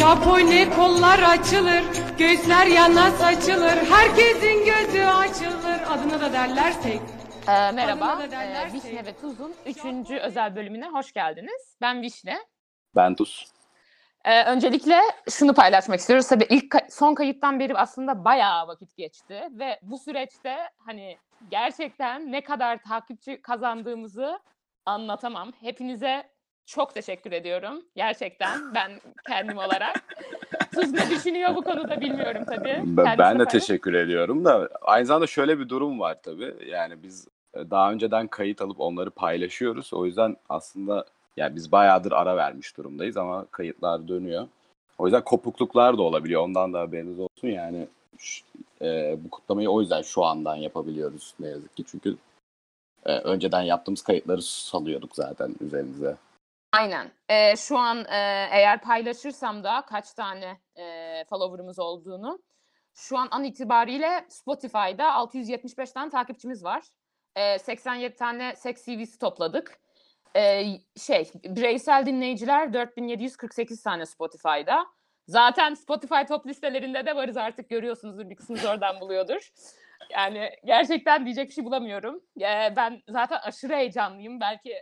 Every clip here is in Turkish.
Japone kollar açılır, göğüsler yana saçılır, herkesin gözü açılır. Adını da derlersek. Ee, merhaba, da derler ee, Vişne ve Tuz'un 3. özel bölümüne hoş geldiniz. Ben Vişne. Ben Tuz. Ee, öncelikle şunu paylaşmak istiyoruz. Tabii ilk ka- son kayıttan beri aslında bayağı vakit geçti ve bu süreçte hani gerçekten ne kadar takipçi kazandığımızı anlatamam. Hepinize çok teşekkür ediyorum. Gerçekten ben kendim olarak. Tuz ne düşünüyor bu konuda bilmiyorum tabii. Ben, Kendisi ben de teşekkür ediyorum da aynı zamanda şöyle bir durum var tabii. Yani biz e, daha önceden kayıt alıp onları paylaşıyoruz. O yüzden aslında yani biz bayağıdır ara vermiş durumdayız ama kayıtlar dönüyor. O yüzden kopukluklar da olabiliyor. Ondan da haberiniz olsun. Yani e, bu kutlamayı o yüzden şu andan yapabiliyoruz ne yazık ki. Çünkü e, önceden yaptığımız kayıtları salıyorduk zaten üzerinize. Aynen. Ee, şu an e, eğer paylaşırsam da kaç tane e, follower'ımız olduğunu. Şu an an itibariyle Spotify'da 675 tane takipçimiz var. E, 87 tane sex CV'si topladık. E, şey, bireysel dinleyiciler 4748 tane Spotify'da. Zaten Spotify top listelerinde de varız artık görüyorsunuzdur bir kısmınız oradan buluyordur. Yani gerçekten diyecek bir şey bulamıyorum. E, ben zaten aşırı heyecanlıyım. Belki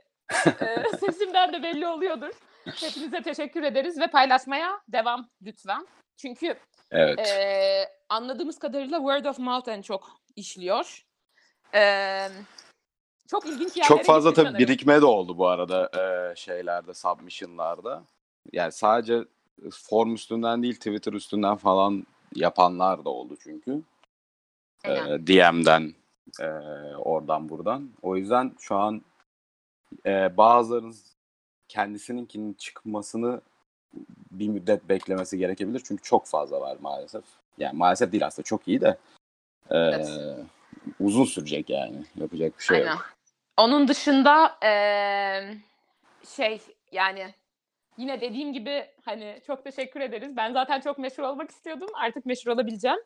ee, sesimden de belli oluyordur. Hepinize teşekkür ederiz ve paylaşmaya devam lütfen. Çünkü Evet. e, anladığımız kadarıyla word of mouth en çok işliyor. E, çok ilginç yerlere Çok fazla tabii sanırım. birikme de oldu bu arada e, şeylerde, submission'larda. Yani sadece form üstünden değil Twitter üstünden falan yapanlar da oldu çünkü. E. DM'den e, oradan buradan. O yüzden şu an e, bazılarınız kendisininkinin çıkmasını bir müddet beklemesi gerekebilir. Çünkü çok fazla var maalesef. Yani maalesef değil aslında çok iyi de e, Evet. uzun sürecek yani. Yapacak bir şey Aynen. yok. Onun dışında eee, şey yani yine dediğim gibi hani çok teşekkür ederiz. Ben zaten çok meşhur olmak istiyordum. Artık meşhur olabileceğim.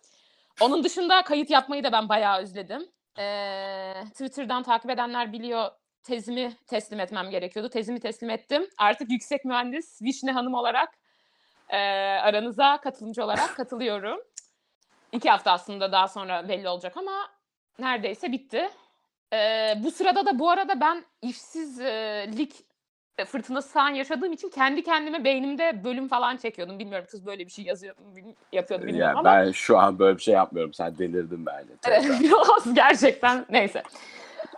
Onun dışında kayıt yapmayı da ben bayağı özledim. Eee, Twitter'dan takip edenler biliyor tezimi teslim etmem gerekiyordu. Tezimi teslim ettim. Artık yüksek mühendis Vişne Hanım olarak eee, aranıza katılımcı olarak katılıyorum. İki hafta aslında daha sonra belli olacak ama neredeyse bitti. Ee, bu sırada da bu arada ben işsizlik e, fırtınası falan yaşadığım için kendi kendime beynimde bölüm falan çekiyordum. Bilmiyorum kız böyle bir şey yazıyor, yapıyordu bilmiyorum Ya ama. ben şu an böyle bir şey yapmıyorum. Sen delirdin bence. Evet, biraz gerçekten neyse.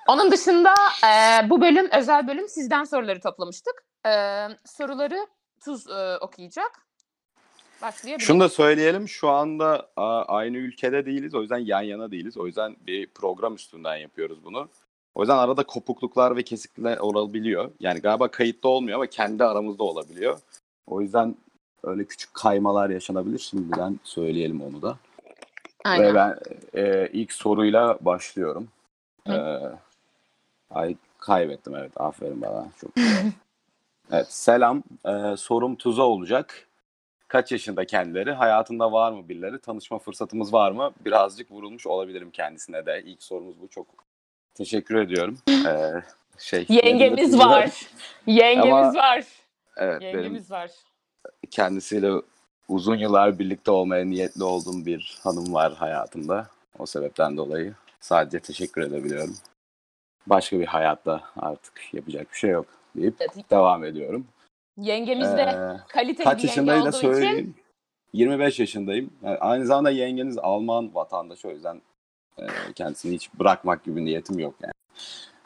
Onun dışında e, bu bölüm özel bölüm sizden soruları toplamıştık. E, soruları Tuz e, okuyacak. Başlayabiliriz. Şunu da söyleyelim. Şu anda a, aynı ülkede değiliz. O yüzden yan yana değiliz. O yüzden bir program üstünden yapıyoruz bunu. O yüzden arada kopukluklar ve kesiklikler olabiliyor. Yani galiba kayıtta olmuyor ama kendi aramızda olabiliyor. O yüzden öyle küçük kaymalar yaşanabilir. Şimdiden söyleyelim onu da. Aynen. Ve ben e, ilk soruyla başlıyorum. Hı. E, ay kaybettim evet. Aferin bana. Çok evet selam. E, sorum tuza olacak. Kaç yaşında kendileri? Hayatında var mı birileri? Tanışma fırsatımız var mı? Birazcık vurulmuş olabilirim kendisine de. İlk sorumuz bu. Çok teşekkür ediyorum. E, şey Yengemiz var. Yengemiz Ama- var. Evet benim Yengemiz var. kendisiyle uzun yıllar birlikte olmaya niyetli olduğum bir hanım var hayatımda. O sebepten dolayı sadece teşekkür edebiliyorum. Başka bir hayatta artık yapacak bir şey yok deyip Evet, devam ediyorum. Yengemiz de Ee, kaliteli kaç bir yenge da olduğu için söyleyeyim. 25 yaşındayım. Yani aynı zamanda yengeniz Alman vatandaşı o yüzden e, kendisini hiç bırakmak gibi niyetim yok yani.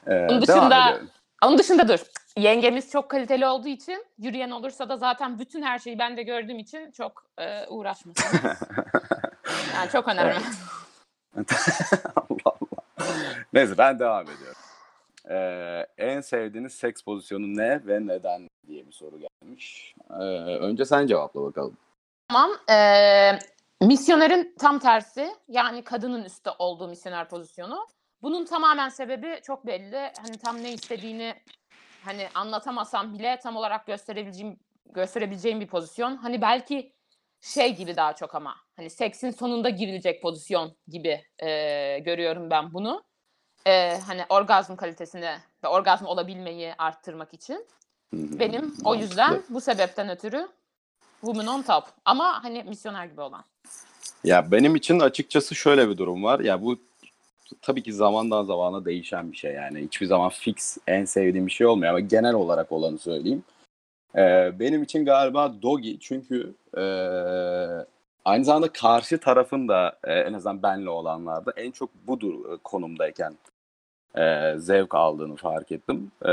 Ee, Onun dışında-. Onun dışında dur. Yengemiz çok kaliteli olduğu için yürüyen olursa da zaten bütün her şeyi ben de gördüğüm için çok e, uğraşmasın. yani çok önemli. Allah Allah. Neyse ben devam ediyorum. Ee, en sevdiğiniz seks pozisyonu ne ve neden diye bir soru gelmiş. Ee, önce sen cevapla bakalım. Tamam. E, misyonerin tam tersi. Yani kadının üstte olduğu misyoner pozisyonu. Bunun tamamen sebebi çok belli. Hani tam ne istediğini hani anlatamasam bile tam olarak gösterebileceğim gösterebileceğim bir pozisyon. Hani belki şey gibi daha çok ama hani seksin sonunda girilecek pozisyon gibi e, görüyorum ben bunu. E, hani orgazm kalitesini ve orgazm olabilmeyi arttırmak için. Benim o yüzden bu sebepten ötürü Woman on top. Ama hani misyoner gibi olan. Ya benim için açıkçası şöyle bir durum var. Ya bu tabii ki zamandan zamana değişen bir şey yani. Hiçbir zaman fix en sevdiğim bir şey olmuyor ama genel olarak olanı söyleyeyim. Ee, benim için galiba Dogi çünkü e, aynı zamanda karşı tarafın da e, en azından benle olanlarda en çok bu dur- konumdayken e, zevk aldığını fark ettim. E,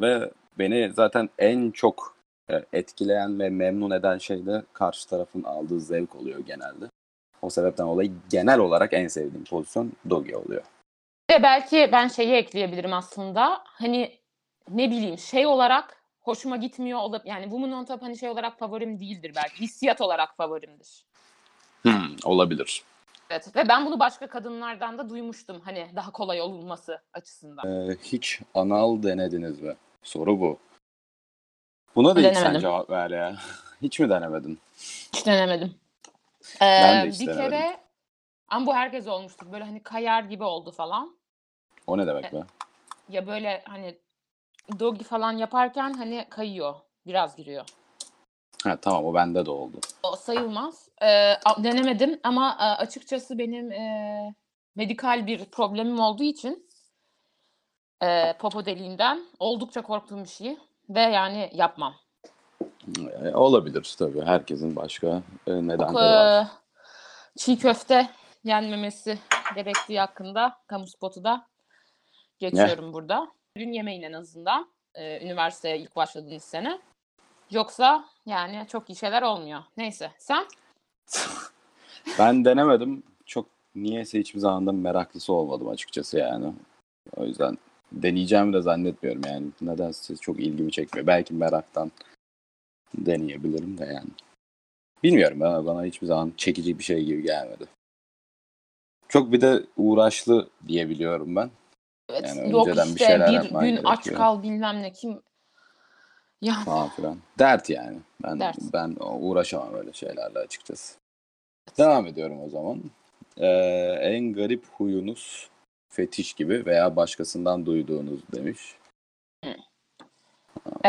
ve beni zaten en çok e, etkileyen ve memnun eden şey de karşı tarafın aldığı zevk oluyor genelde. O sebepten dolayı genel olarak en sevdiğim pozisyon Dogi oluyor. Ve belki ben şeyi ekleyebilirim aslında. Hani ne bileyim şey olarak hoşuma gitmiyor olabilir. Yani Woman on Top hani şey olarak favorim değildir belki. Hissiyat olarak favorimdir. Hmm, olabilir. Evet. Ve ben bunu başka kadınlardan da duymuştum. Hani daha kolay olunması açısından. Ee, hiç anal denediniz mi? Soru bu. Buna da sen Denemedim. cevap ver ya. Hiç mi denemedin? Hiç denemedim. Ben de Ee, hiç bir denemedim. kere ama bu herkes olmuştur. Böyle hani kayar gibi oldu falan. O ne demek be? Ya böyle hani dogi falan yaparken hani kayıyor. Biraz giriyor. Ha, tamam o bende de oldu. O sayılmaz. Ee, denemedim ama e, açıkçası benim e, medikal bir problemim olduğu için e, popo deliğinden oldukça korktuğum bir şey ve yani yapmam. Ee, olabilir tabii. Herkesin başka e, nedenleri var. e, çiğ köfte yenmemesi gerektiği hakkında kamu spotu da geçiyorum burada. Dün yemeyin en azından e, üniversiteye ilk başladığınız sene. Yoksa yani çok iyi şeyler olmuyor. Neyse sen? Ben denemedim. Çok niyeyse hiçbir zaman da meraklısı olmadım açıkçası yani. O yüzden deneyeceğimi de zannetmiyorum yani. Nedense çok ilgimi çekmiyor. Belki meraktan deneyebilirim de yani. Bilmiyorum bana, bana hiçbir zaman çekici bir şey gibi gelmedi. Çok bir de uğraşlı diyebiliyorum ben. Evet, Yani yok bir işte bir yapman gün aç kal bilmem ne kim. Ya falan filan. Dert yani. Ben Dert. ben uğraşamam öyle şeylerle açıkçası. Devam ediyorum o zaman. Ee, en garip huyunuz fetiş gibi veya başkasından duyduğunuz demiş. Ee,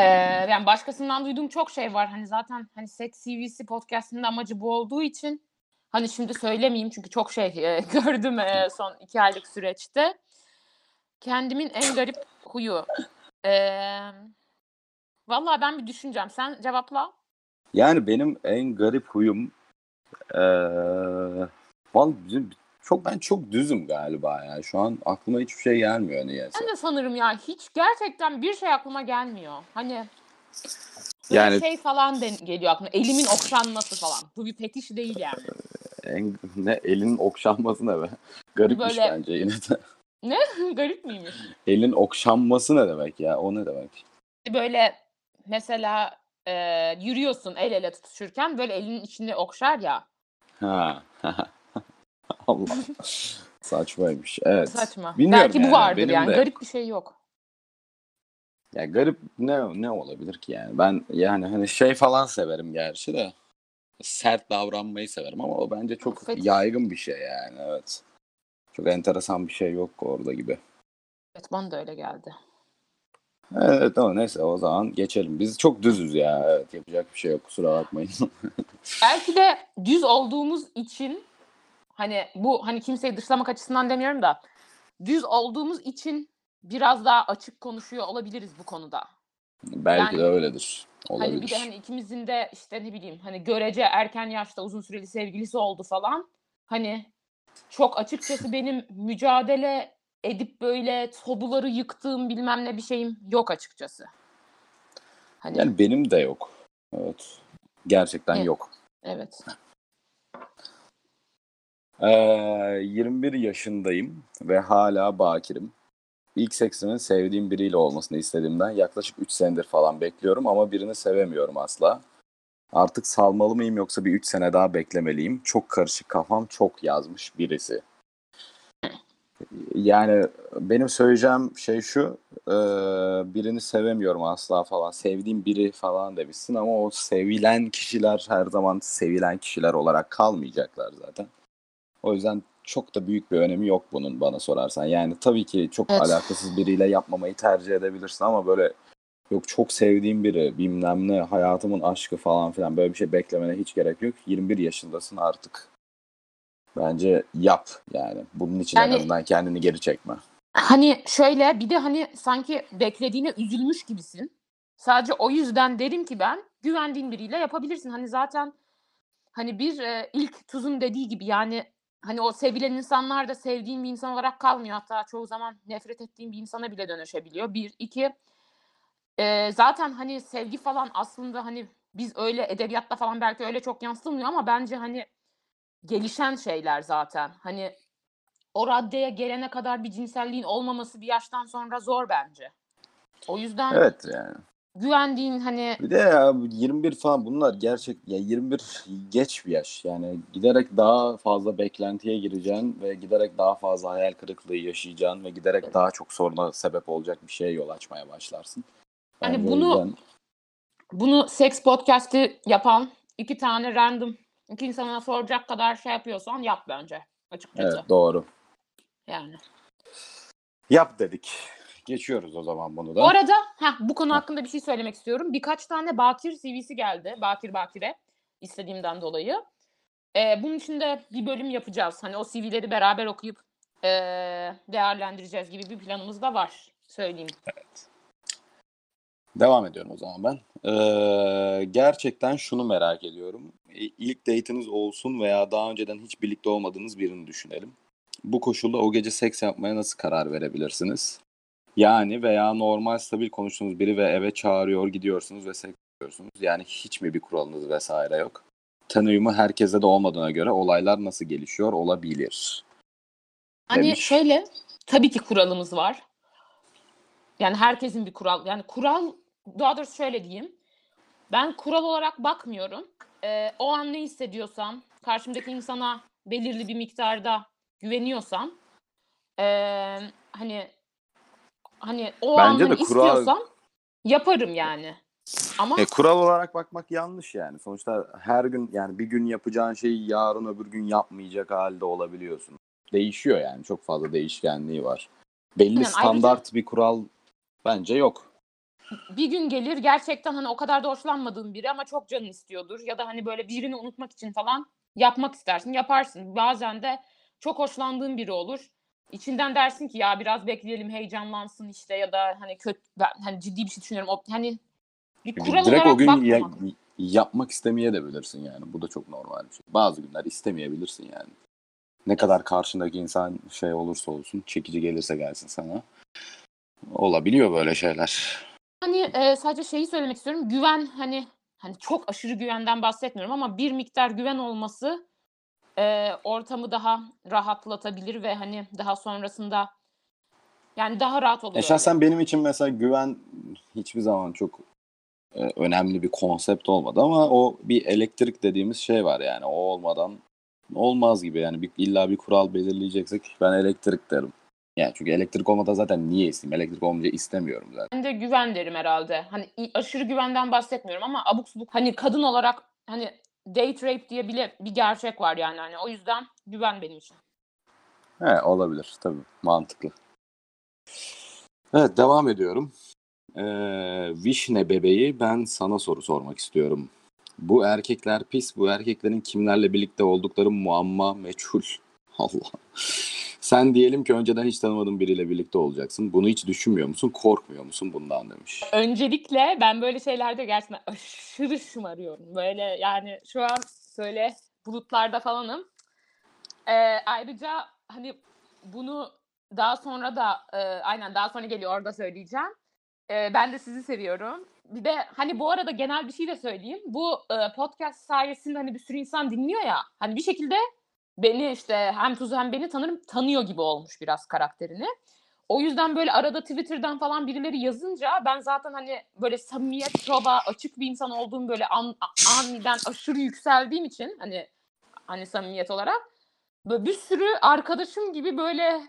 yani başkasından duyduğum çok şey var. Hani zaten hani Sex CV'si podcast'inin amacı bu olduğu için hani şimdi söylemeyeyim çünkü çok şey e, gördüm e, son iki aylık süreçte. Kendimin en garip huyu. Ee, vallahi ben bir düşüneceğim. Sen cevapla. Yani benim en garip huyum ee, vallahi bizim- çok ben çok düzüm galiba ya. Şu an aklıma hiçbir şey gelmiyor niyeyse. Ben de sanırım ya hiç gerçekten bir şey aklıma gelmiyor. Hani Yani- şey falan de geliyor aklıma. Elimin okşanması falan. Bu bir fetiş değil yani. En, ne elin okşanması ne be? Garipmiş Böyle- bence yine de. Garip miymiş? Elin okşanması ne demek ya? O ne demek? böyle mesela e, yürüyorsun el ele tutuşurken böyle elinin içini okşar ya. Ha. Allah. Saçmaymış. Evet. Saçma. Bilmiyorum Belki bu yani, vardır benim yani. de- Garip bir şey yok. Ya garip ne ne olabilir ki yani? Ben yani hani şey falan severim gerçi de. Sert davranmayı severim ama o bence çok Fetiş. yaygın bir şey yani. Evet. Çok enteresan bir şey yok orada gibi. Evet bana da öyle geldi. Evet ama neyse o zaman geçelim. Biz çok düzüz ya. Evet yapacak bir şey yok kusura bakmayın. Belki de düz olduğumuz için hani bu hani kimseyi dışlamak açısından demiyorum da düz olduğumuz için biraz daha açık konuşuyor olabiliriz bu konuda. Belki Yani- de öyledir. Hani bir Olabilir. de hani ikimizin de işte ne bileyim hani görece erken yaşta uzun süreli sevgilisi oldu falan. Hani çok açıkçası benim mücadele edip böyle tobuları yıktığım bilmem ne bir şeyim yok açıkçası. Hani Yani benim de yok. Evet. Gerçekten Evet. yok. evet. Ee, 21 yaşındayım ve hala bakirim. İlk seksimin sevdiğim biriyle olmasını istediğimden yaklaşık 3 senedir falan bekliyorum ama birini sevemiyorum asla. Artık salmalı mıyım yoksa bir 3 sene daha beklemeliyim? Çok karışık kafam çok yazmış birisi. Yani benim söyleyeceğim şey şu, e, birini sevemiyorum asla falan, sevdiğim biri falan demişsin ama o sevilen kişiler her zaman sevilen kişiler olarak kalmayacaklar zaten. O yüzden çok da büyük bir önemi yok bunun bana sorarsan. Yani tabii ki çok Evet. alakasız biriyle yapmamayı tercih edebilirsin ama böyle yok çok sevdiğim biri bilmem ne hayatımın aşkı falan filan böyle bir şey beklemene hiç gerek yok. 21 yaşındasın artık. Bence yap yani. Bunun için Yani- en azından kendini geri çekme. Hani şöyle bir de hani sanki beklediğine üzülmüş gibisin. Sadece o yüzden derim ki ben güvendiğin biriyle yapabilirsin. Hani zaten hani bir e, ilk tuzun dediği gibi yani hani o sevilen insanlar da sevdiğin bir insan olarak kalmıyor. Hatta çoğu zaman nefret ettiğin bir insana bile dönüşebiliyor. Bir, iki e, zaten hani sevgi falan aslında hani biz öyle edebiyatta falan belki öyle çok yansıtılmıyor ama bence hani gelişen şeyler zaten. Hani o raddeye gelene kadar bir cinselliğin olmaması bir yaştan sonra zor bence. O yüzden Evet yani. güvendiğin hani Bir de ya bu 21 falan bunlar gerçek ya 21 geç bir yaş. Yani giderek daha fazla beklentiye gireceksin ve giderek daha fazla hayal kırıklığı yaşayacaksın ve giderek daha çok soruna sebep olacak bir şeye yol açmaya başlarsın. Hani bunu- yüzden- bunu seks podcast'i yapan iki tane random iki insana soracak kadar şey yapıyorsan yap bence açıkçası. evet doğru. Yani. Yap dedik. Geçiyoruz o zaman bunu da. Bu arada heh, bu konu hakkında bir şey söylemek istiyorum. Birkaç tane Bakir CV'si geldi. Bakir Bakir'e istediğimden dolayı. Ee, bunun için de bir bölüm yapacağız. Hani o CV'leri beraber okuyup ee, değerlendireceğiz gibi bir planımız da var. Söyleyeyim. Devam ediyorum o zaman ben. Ee, gerçekten şunu merak ediyorum. İlk date'iniz olsun veya daha önceden hiç birlikte olmadığınız birini düşünelim. Bu koşulda o gece seks yapmaya nasıl karar verebilirsiniz? Yani veya normal stabil konuştuğunuz biri ve eve çağırıyor gidiyorsunuz ve seks yapıyorsunuz. Yani hiç mi bir kuralınız vesaire yok? Tanıyımı herkese de olmadığına göre olaylar nasıl gelişiyor olabilir? Hani Demiş. şöyle tabii ki kuralımız var. Yani herkesin bir kural. Yani kural daha doğrusu şöyle diyeyim. Ben kural olarak bakmıyorum. Ee, o an ne hissediyorsam, karşımdaki insana belirli bir miktarda güveniyorsam, ee, hani hani o Bence an de hani kural- istiyorsam yaparım yani. Ama E, kural olarak bakmak yanlış yani. Sonuçta her gün yani bir gün yapacağın şeyi yarın öbür gün yapmayacak halde olabiliyorsun. Değişiyor yani. Çok fazla değişkenliği var. Belli Aynen, standart bir kural bence yok. Bir gün gelir gerçekten hani o kadar da hoşlanmadığın biri ama çok canın istiyordur ya da hani böyle birini unutmak için falan yapmak istersin yaparsın. Bazen de çok hoşlandığın biri olur. İçinden dersin ki ya biraz bekleyelim heyecanlansın işte ya da hani kötü ben hani ciddi bir şey düşünüyorum. O, hani bir kural Direkt olarak o gün ya- yapmak istemeye de bilirsin yani. Bu da çok normal bir şey. Bazı günler istemeyebilirsin yani. Ne kadar karşındaki insan şey olursa olsun, çekici gelirse gelsin sana. Olabiliyor böyle şeyler. Hani e, sadece şeyi söylemek istiyorum. Güven hani hani çok aşırı güvenden bahsetmiyorum ama bir miktar güven olması e, ortamı daha rahatlatabilir ve hani daha sonrasında yani daha rahat olur. Ya öyle. şahsen benim için mesela güven hiçbir zaman çok e, önemli bir konsept olmadı ama o bir elektrik dediğimiz şey var yani o olmadan olmaz gibi yani bir, illa bir kural belirleyeceksek ben elektrik derim. Yani çünkü elektrik olmadan zaten niye isteyeyim? Elektrik olmayınca istemiyorum zaten. Ben de güven derim herhalde. Hani aşırı güvenden bahsetmiyorum ama abuk subuk hani kadın olarak hani date rape diye bile bir gerçek var yani hani o yüzden güven benim için. He, olabilir tabii mantıklı. Evet devam ediyorum. Ee, Vişne bebeği ben sana soru sormak istiyorum. Bu erkekler pis, bu erkeklerin kimlerle birlikte oldukları muamma, meçhul. Allah. Sen diyelim ki önceden hiç tanımadığın biriyle birlikte olacaksın. Bunu hiç düşünmüyor musun? Korkmuyor musun bundan demiş. Öncelikle ben böyle şeylerde gerçekten aşırı şımarıyorum. Böyle yani şu an böyle bulutlarda falanım. Ee, ayrıca hani bunu daha sonra da e, aynen daha sonra geliyor orada söyleyeceğim. Ee, ben de sizi seviyorum. Bir de hani bu arada genel bir şey de söyleyeyim. Bu e, podcast sayesinde hani bir sürü insan dinliyor ya. Hani bir şekilde beni işte hem Tuzu hem beni tanırım tanıyor gibi olmuş biraz karakterini. O yüzden böyle arada Twitter'dan falan birileri yazınca ben zaten hani böyle samimiyet, prova, açık bir insan olduğum böyle an, aniden aşırı yükseldiğim için hani hani samimiyet olarak böyle bir sürü arkadaşım gibi böyle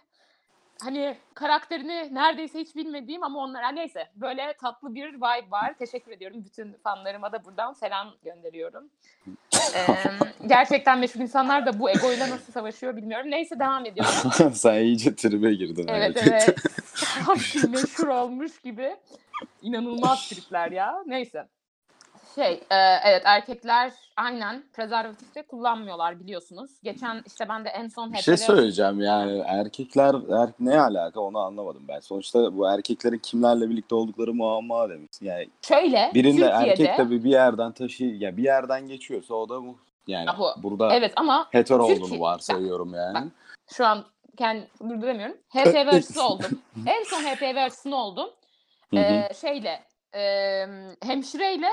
hani karakterini neredeyse hiç bilmediğim ama onlara neyse böyle tatlı bir vibe var. Teşekkür ediyorum. Bütün fanlarıma da buradan selam gönderiyorum. Ee, gerçekten meşhur insanlar da bu egoyla nasıl savaşıyor bilmiyorum. Neyse devam ediyorum. Sen iyice tribe girdin. Evet hareket. evet. Meşhur olmuş gibi. İnanılmaz tripler ya. Neyse. Şey, e, evet erkekler aynen prezervatif de kullanmıyorlar biliyorsunuz. Geçen işte ben de en son Bir şey HPV söyleyeceğim yani erkekler er, ne alaka onu anlamadım ben. Sonuçta bu erkeklerin kimlerle birlikte oldukları muamma demişsin. Yani Şöyle, birinde Türkiye'de erkek tabii bir yerden taşı ya bir yerden geçiyorsa o da bu yani Yahu, burada evet ama hetero Türkiye- olduğunu varsayıyorum yani. bak, şu an kendi durdurmuyorum. HPV aşısı oldum. En son HPV aşısını oldum. Ee, şeyle e, hemşireyle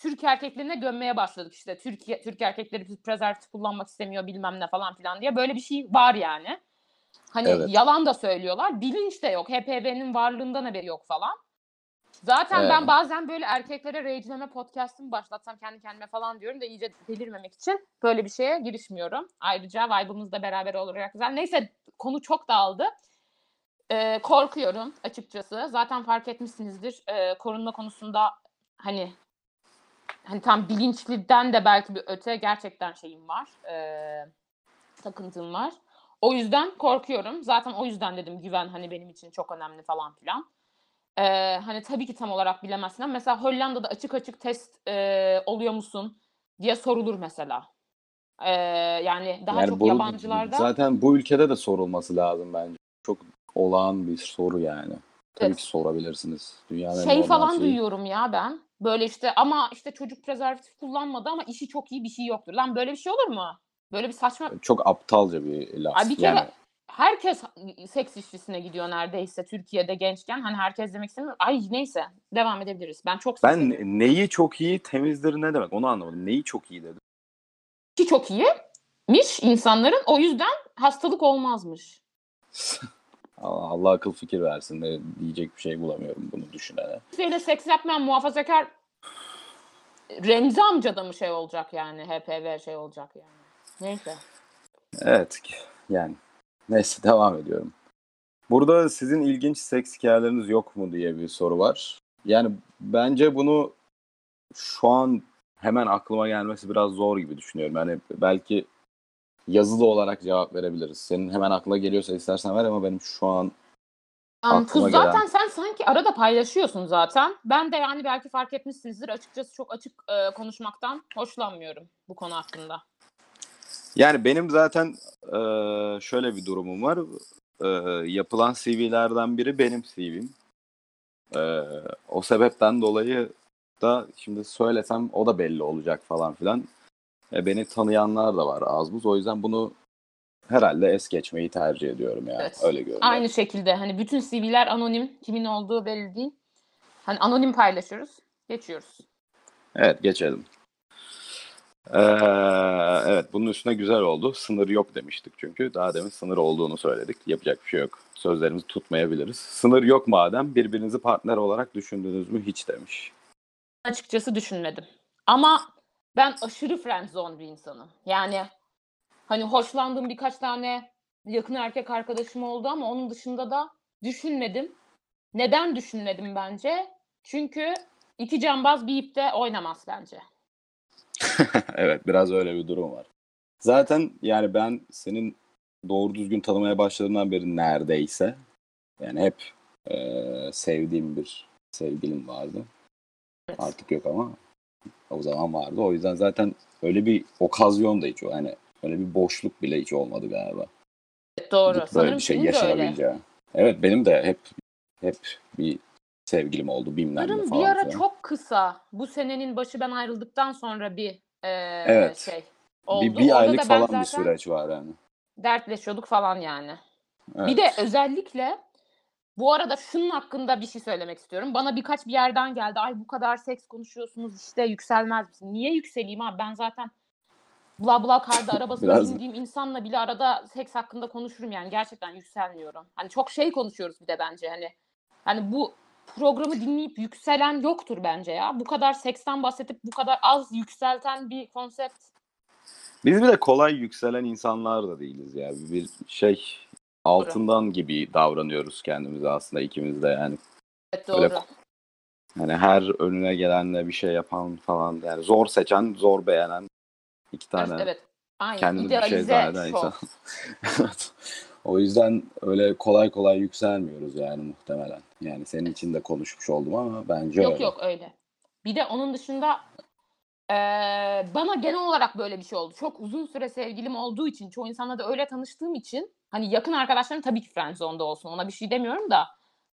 Türk erkeklerine gömmeye başladık işte. Türkiye Türk erkekleri prezervatif kullanmak istemiyor bilmem ne falan filan diye. Böyle bir şey var yani. Hani Evet. yalan da söylüyorlar. Bilinç de yok. HPV'nin varlığından haberi yok falan. Zaten ben Evet. bazen böyle erkeklere rage'leme podcast'ımı başlatsam kendi kendime falan diyorum da iyice delirmemek için böyle bir şeye girişmiyorum. Ayrıca vibe'ımız da beraber olarak güzel. Neyse konu çok dağıldı. Ee, korkuyorum açıkçası. Zaten fark etmişsinizdir. Ee, korunma konusunda hani hani tam bilinçliden de belki bir öte gerçekten şeyim var. Ee, takıntım var. O yüzden korkuyorum. Zaten o yüzden dedim güven hani benim için çok önemli falan filan. Ee, hani tabii ki tam olarak bilemezsin ama mesela Hollanda'da açık açık test e, oluyor musun diye sorulur mesela. Ee, yani daha yani çok bu, yabancılarda. zaten bu ülkede de sorulması lazım bence. Çok olağan bir soru yani. Tabii ki sorabilirsiniz. Dünyanın şey falan şeyi. duyuyorum ya ben. Böyle işte ama işte çocuk prezervatif kullanmadı ama işi çok iyi bir şey yoktur. Lan böyle bir şey olur mu? Böyle bir saçma. Çok aptalca bir laf. Ay bir kere yani herkes seks işçisine gidiyor neredeyse Türkiye'de gençken. Hani herkes demek istemiyorum. Ay neyse devam edebiliriz. Ben çok ben seviyorum. neyi çok iyi temizdir ne demek onu anlamadım. Neyi çok iyi dedim. Ki çok iyiymiş insanların. O yüzden hastalık olmazmış. Allah, akıl fikir versin de diyecek bir şey bulamıyorum bunu düşünene. Türkiye'de seks yapmayan muhafazakar Remzi amca da mı şey olacak yani? HPV şey olacak yani. Neyse. Evet yani neyse devam ediyorum. Burada sizin ilginç seks hikayeleriniz yok mu diye bir soru var. Yani bence bunu şu an hemen aklıma gelmesi biraz zor gibi düşünüyorum. Yani belki yazılı olarak cevap verebiliriz. Senin hemen aklına geliyorsa istersen ver ama benim şu an Um, gelen- zaten sen sanki arada paylaşıyorsun zaten. Ben de yani belki fark etmişsinizdir. Açıkçası çok açık e, konuşmaktan hoşlanmıyorum bu konu hakkında. yani benim zaten eee, şöyle bir durumum var. Eee, yapılan CV'lerden biri benim CV'm. Eee, o sebepten dolayı da şimdi söylesem o da belli olacak falan filan. E, beni tanıyanlar da var az buz. O yüzden bunu herhalde es geçmeyi tercih ediyorum yani. Evet. Öyle görünüyor. Aynı şekilde hani bütün CV'ler anonim. Kimin olduğu belli değil. Hani anonim paylaşıyoruz. Geçiyoruz. Evet geçelim. Ee, evet bunun üstüne güzel oldu. Sınır yok demiştik çünkü. Daha demin sınır olduğunu söyledik. Yapacak bir şey yok. Sözlerimizi tutmayabiliriz. Sınır yok madem birbirinizi partner olarak düşündünüz mü hiç demiş. Açıkçası düşünmedim. Ama ben aşırı friendzone bir insanım. Yani hani hoşlandığım birkaç tane yakın erkek arkadaşım oldu ama onun dışında da düşünmedim. Neden düşünmedim bence? Çünkü iki cambaz bir ipte oynamaz bence. evet biraz öyle bir durum var. Zaten yani ben senin doğru düzgün tanımaya başladığından beri neredeyse yani hep eee, sevdiğim bir sevgilim vardı. Evet. Artık yok ama o zaman vardı. O yüzden zaten öyle bir okazyon da hiç o. Yani öyle bir boşluk bile hiç olmadı galiba. Doğru. Böyle Sanırım bir şey yaşanabileceği. Evet benim de hep hep bir sevgilim oldu bilmem ne falan. bir ara filan. çok kısa bu senenin başı ben ayrıldıktan sonra bir eee, Evet. şey oldu. bir, bir Orada aylık falan bir süreç var yani. dertleşiyorduk falan yani. Evet. Bir de özellikle bu arada şunun hakkında bir şey söylemek istiyorum. Bana birkaç bir yerden geldi. Ay bu kadar seks konuşuyorsunuz işte yükselmez misin? Niye yükseleyim abi? Ben zaten bla bla karda arabasına Biraz- bindiğim insanla bile arada seks hakkında konuşurum yani. Gerçekten yükselmiyorum. Hani çok şey konuşuyoruz bir de bence hani. Hani bu programı dinleyip yükselen yoktur bence ya. Bu kadar seksten bahsedip bu kadar az yükselten bir konsept. Biz bir de kolay yükselen insanlar da değiliz ya. Bir şey altından gibi davranıyoruz kendimize aslında ikimiz de yani. Evet doğru. Hani her önüne gelenle bir şey yapan falan yani zor seçen, zor beğenen iki tane Evet. Aynen. kendini bir şey zanneden insan. Evet. O yüzden öyle kolay kolay yükselmiyoruz yani muhtemelen. Yani senin için de konuşmuş oldum ama bence Yok öyle. yok öyle. Bir de onun dışında eee, bana genel olarak böyle bir şey oldu. Çok uzun süre sevgilim olduğu için, çoğu insanla da öyle tanıştığım için hani yakın arkadaşlarım tabii ki friendzone'da olsun. Ona bir şey demiyorum da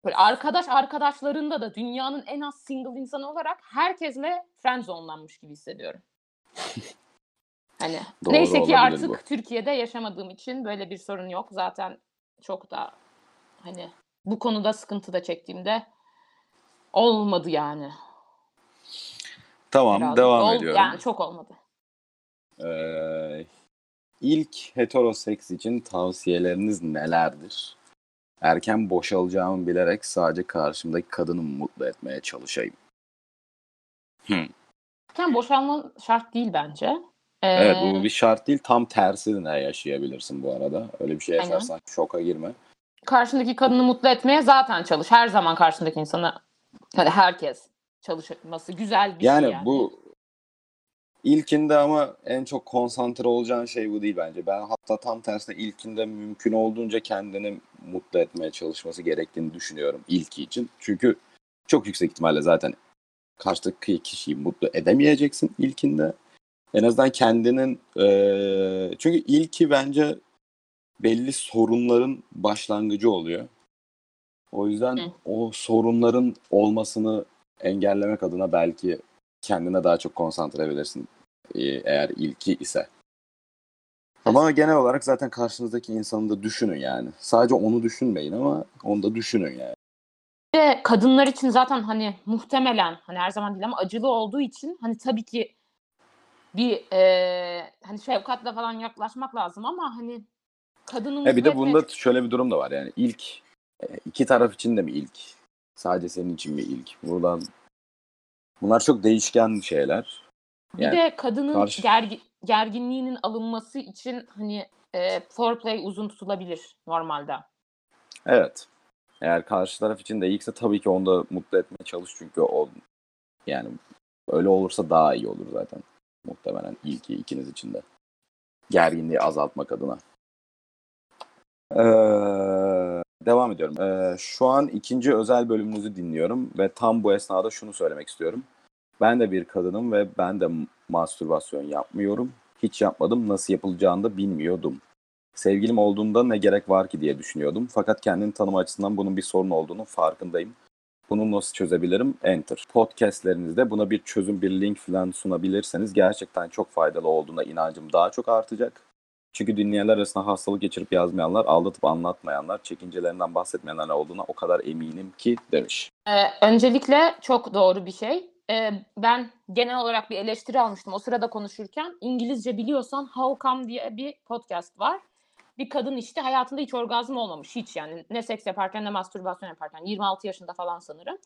böyle arkadaş arkadaşlarında da dünyanın en az single insanı olarak herkesle friendzone'lanmış gibi hissediyorum. Hani Doğru neyse ki artık bu. Türkiye'de yaşamadığım için böyle bir sorun yok. Zaten çok da hani bu konuda sıkıntı da çektiğimde olmadı yani. Tamam Herhalde. devam Ol- ediyorum. Yani çok olmadı. Ee, ilk heteroseks için tavsiyeleriniz nelerdir? Erken boşalacağımı bilerek sadece karşımdaki kadını mutlu etmeye çalışayım. Erken boşanma şart değil bence. Ee, Evet bu bir şart değil. Tam tersini de yaşayabilirsin bu arada. Öyle bir şey Aynen. yaşarsan şoka girme. Karşındaki kadını mutlu etmeye zaten çalış. Her zaman karşındaki insana hani herkes çalışması güzel bir Yani, şey yani. bu ilkinde ama en çok konsantre olacağın şey bu değil bence. Ben hatta tam tersine ilkinde mümkün olduğunca kendini mutlu etmeye çalışması gerektiğini düşünüyorum ilki için. Çünkü çok yüksek ihtimalle zaten karşıdaki kişiyi mutlu edemeyeceksin ilkinde. En azından kendinin eee, çünkü ilki bence belli sorunların başlangıcı oluyor. O yüzden Hı. o sorunların olmasını engellemek adına belki kendine daha çok konsantre edebilirsin e, eğer ilki ise. Ama genel olarak zaten karşınızdaki insanı da düşünün yani. Sadece onu düşünmeyin ama onu da düşünün yani. De kadınlar için zaten hani muhtemelen hani her zaman değil ama acılı olduğu için hani tabii ki bir e, hani şefkatle falan yaklaşmak lazım ama hani kadını He bir de bunda etmek- şöyle bir durum da var yani ilk e, iki taraf için de mi ilk? Sadece senin için mi ilk? Buradan bunlar çok değişken şeyler. Bir Yani de kadının karşı- gergi- gerginliğinin alınması için hani e, foreplay uzun tutulabilir normalde. Evet. Eğer karşı taraf için de ilkse tabii ki onu da mutlu etmeye çalış çünkü o yani öyle olursa daha iyi olur zaten. Muhtemelen ilki ikiniz için de. Gerginliği azaltmak adına. Ee, devam ediyorum. Ee, şu an ikinci özel bölümünüzü dinliyorum ve tam bu esnada şunu söylemek istiyorum. Ben de bir kadınım ve ben de mastürbasyon yapmıyorum. Hiç yapmadım. Nasıl yapılacağını da bilmiyordum. Sevgilim olduğunda ne gerek var ki diye düşünüyordum. Fakat kendini tanıma açısından bunun bir sorun olduğunu farkındayım. Bunu nasıl çözebilirim? Enter. Podcastlerinizde buna bir çözüm, bir link falan sunabilirseniz gerçekten çok faydalı olduğuna inancım daha çok artacak. Çünkü dinleyenler arasında hastalık geçirip yazmayanlar, aldatıp anlatmayanlar, çekincelerinden bahsetmeyenler olduğuna o kadar eminim ki demiş. Ee, öncelikle çok doğru bir şey. Ee, ben genel olarak bir eleştiri almıştım o sırada konuşurken. İngilizce biliyorsan How Come diye bir podcast var. Bir kadın işte hayatında hiç orgazm olmamış hiç yani ne seks yaparken ne mastürbasyon yaparken 26 yaşında falan sanırım.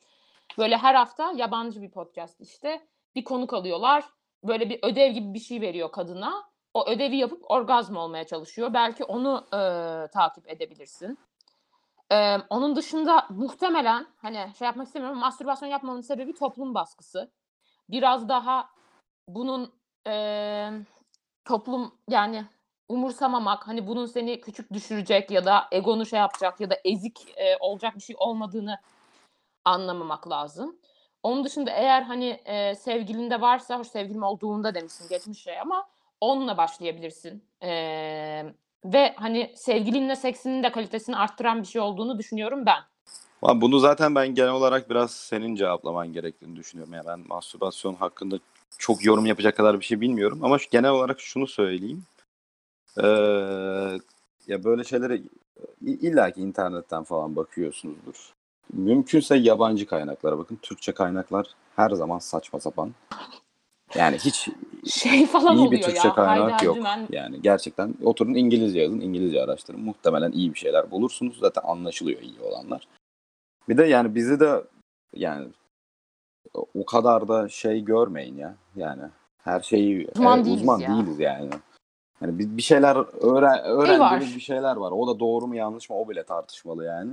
Böyle her hafta yabancı bir podcast işte bir konuk alıyorlar. Böyle bir ödev gibi bir şey veriyor kadına. O ödevi yapıp orgazm olmaya çalışıyor. Belki onu e, takip edebilirsin. Ee, onun dışında muhtemelen hani şey yapmak istemiyorum mastürbasyon yapmamın sebebi toplum baskısı. Biraz daha bunun eee, toplum yani umursamamak hani bunun seni küçük düşürecek ya da egonu şey yapacak ya da ezik e, olacak bir şey olmadığını anlamamak lazım. Onun dışında eğer hani e, sevgilinde varsa, hoş sevgilim olduğunda demişsin geçmiş şey ama onunla başlayabilirsin. Eee, ve hani sevgilinle seksinin de kalitesini arttıran bir şey olduğunu düşünüyorum ben. Bunu zaten ben genel olarak biraz senin cevaplaman gerektiğini düşünüyorum. Yani ben mastürbasyon hakkında çok yorum yapacak kadar bir şey bilmiyorum. Ama genel olarak şunu söyleyeyim. Ee, ya böyle şeylere i- illaki internetten falan bakıyorsunuzdur. Mümkünse yabancı kaynaklara bakın. Türkçe kaynaklar her zaman saçma sapan. Yani hiç Şey falan iyi bir Türkçe ya. kaynak yok. Ercümen Yani gerçekten oturun İngilizce yazın, İngilizce araştırın. Muhtemelen iyi bir şeyler bulursunuz. Zaten anlaşılıyor iyi olanlar. Bir de yani bizi de yani o kadar da şey görmeyin ya. Yani her şeyi Uzman evet, değiliz uzman ya. değiliz yani. Yani bir, bir şeyler öğren, öğrendiğimiz bir şeyler var. O da doğru mu yanlış mı o bile tartışmalı yani.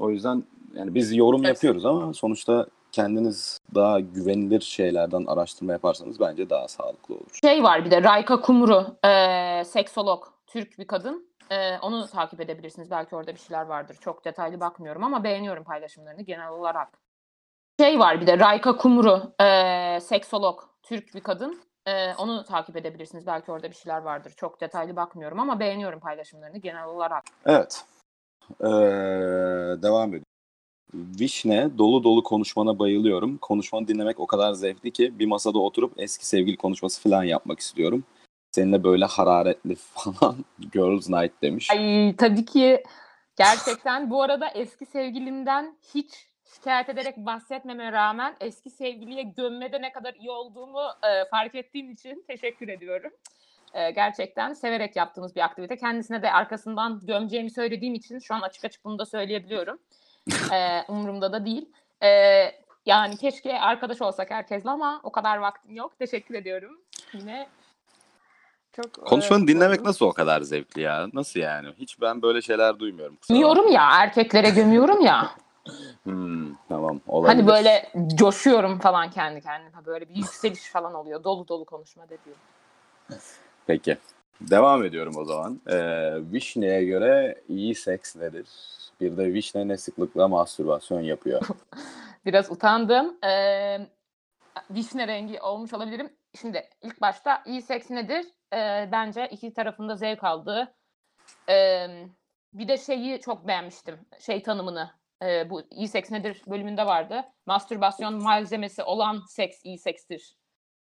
O yüzden yani biz yorum Evet. yapıyoruz ama sonuçta kendiniz daha güvenilir şeylerden araştırma yaparsanız bence daha sağlıklı olur. şey var bir de Rayka Kumru, eee, seksolog, Türk bir kadın. Ee, onu takip edebilirsiniz. Belki orada bir şeyler vardır. Çok detaylı bakmıyorum ama beğeniyorum paylaşımlarını genel olarak. Şey var bir de Rayka Kumru, ee, seksolog, Türk bir kadın. Ee, onu takip edebilirsiniz. Belki orada bir şeyler vardır. Çok detaylı bakmıyorum ama beğeniyorum paylaşımlarını genel olarak. Evet. Ee, devam ediyorum. Vişne dolu dolu konuşmana bayılıyorum. Konuşmanı dinlemek o kadar zevkli ki bir masada oturup eski sevgili konuşması falan yapmak istiyorum. Seninle böyle hararetli falan Girls Night demiş. Ay tabii ki gerçekten bu arada eski sevgilimden hiç şikayet ederek bahsetmeme rağmen eski sevgiliye gömmede ne kadar iyi olduğumu e, fark ettiğim için teşekkür ediyorum. E, gerçekten severek yaptığımız bir aktivite. Kendisine de arkasından gömeceğimi söylediğim için şu an açık açık bunu da söyleyebiliyorum. E, umurumda da değil. E, yani keşke arkadaş olsak herkesle ama o kadar vaktim yok. Teşekkür ediyorum. Yine çok e, Konuşmanı dinlemek oldu. nasıl o kadar zevkli ya? Nasıl yani? Hiç ben böyle şeyler duymuyorum. Gömüyorum ya erkeklere gömüyorum ya. Hmm, tamam olabilir. Hani böyle coşuyorum falan kendi kendime. Böyle bir yükseliş falan oluyor. Dolu dolu konuşma dediğim. Peki. Devam ediyorum o zaman. Ee, Vişne'ye göre iyi seks nedir? Bir de Vişne ne sıklıkla mastürbasyon yapıyor? Biraz utandım. Ee, vişne rengi olmuş olabilirim. Şimdi ilk başta iyi seks nedir? Ee, bence iki tarafında zevk aldığı. Ee, bir de şeyi çok beğenmiştim. Şey tanımını. Ee, bu iyi seks nedir bölümünde vardı. Mastürbasyon malzemesi olan seks iyi sekstir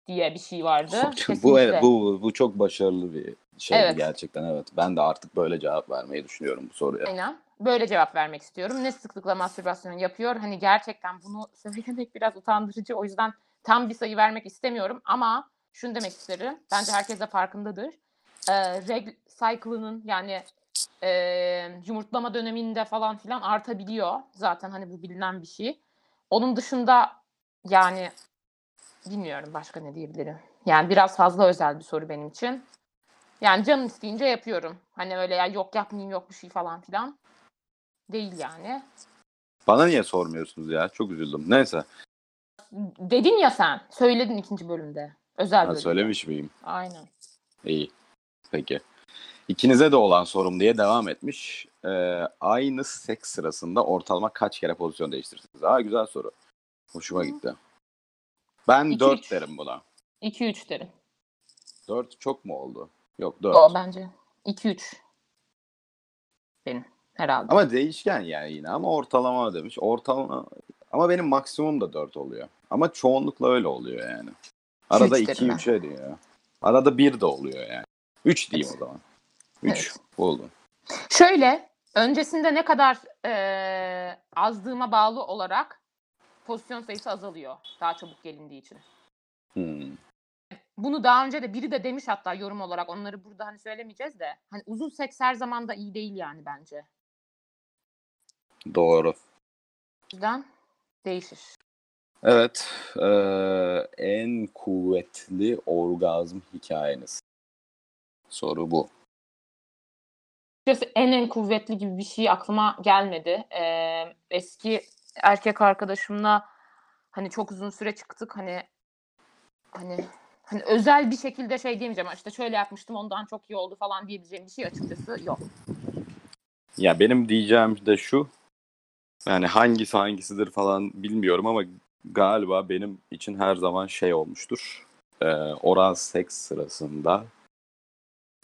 diye bir şey vardı. bu evet bu bu çok başarılı bir şey Evet. gerçekten evet. Ben de artık böyle cevap vermeyi düşünüyorum bu soruya. Aynen. Böyle cevap vermek istiyorum. Ne sıklıkla mastürbasyon yapıyor? Hani gerçekten bunu söylemek biraz utandırıcı. O yüzden tam bir sayı vermek istemiyorum. Ama şunu demek isterim. Bence herkes de farkındadır. Ee, reg cycle'ının yani e, yumurtlama döneminde falan filan artabiliyor. Zaten hani bu bilinen bir şey. Onun dışında yani bilmiyorum başka ne diyebilirim. Yani biraz fazla özel bir soru benim için. Yani canım isteyince yapıyorum. Hani öyle ya yok yapmayayım yok bir şey falan filan. Değil yani. Bana niye sormuyorsunuz ya? Çok üzüldüm. Neyse. Dedin ya sen. Söyledin ikinci bölümde. Özel Ben bölümde. söylemiş miyim? Aynen. İyi. Peki. İkinize de olan sorum diye devam etmiş. Ee, aynı seks sırasında ortalama kaç kere pozisyon değiştirirsiniz? Aa güzel soru. Hoşuma gitti. Ben İki, 4 üç. derim buna. 2-3 derim. 4 çok mu oldu? Yok 4. O bence. 2-3. Benim. Herhalde. Ama değişken yani yine ama ortalama demiş. Ortalama ama benim maksimum da 4 oluyor. Ama çoğunlukla öyle oluyor yani. Arada Üç 2 derim ben. 3'e diyor. Arada 1 de oluyor yani. 3 diyeyim o zaman. 3 Evet. oldu. Şöyle. Öncesinde ne kadar eee azdığıma bağlı olarak pozisyon sayısı azalıyor. Daha çabuk gelindiği için. Hmm. Bunu daha önce de biri de demiş hatta yorum olarak. Onları burada hani söylemeyeceğiz de. Hani uzun seks her zaman da iyi değil yani bence. Doğru. Yüzden değişir. Evet. eee, en kuvvetli orgazm hikayeniz. Soru bu. Açıkçası en en kuvvetli gibi bir şey aklıma gelmedi. Ee, eski erkek arkadaşımla hani çok uzun süre çıktık hani hani hani özel bir şekilde şey diyemeyeceğim işte şöyle yapmıştım ondan çok iyi oldu falan diyebileceğim bir şey açıkçası yok. Ya benim diyeceğim de şu. Yani hangisi hangisidir falan bilmiyorum ama galiba benim için her zaman şey olmuştur. Ee, oral seks sırasında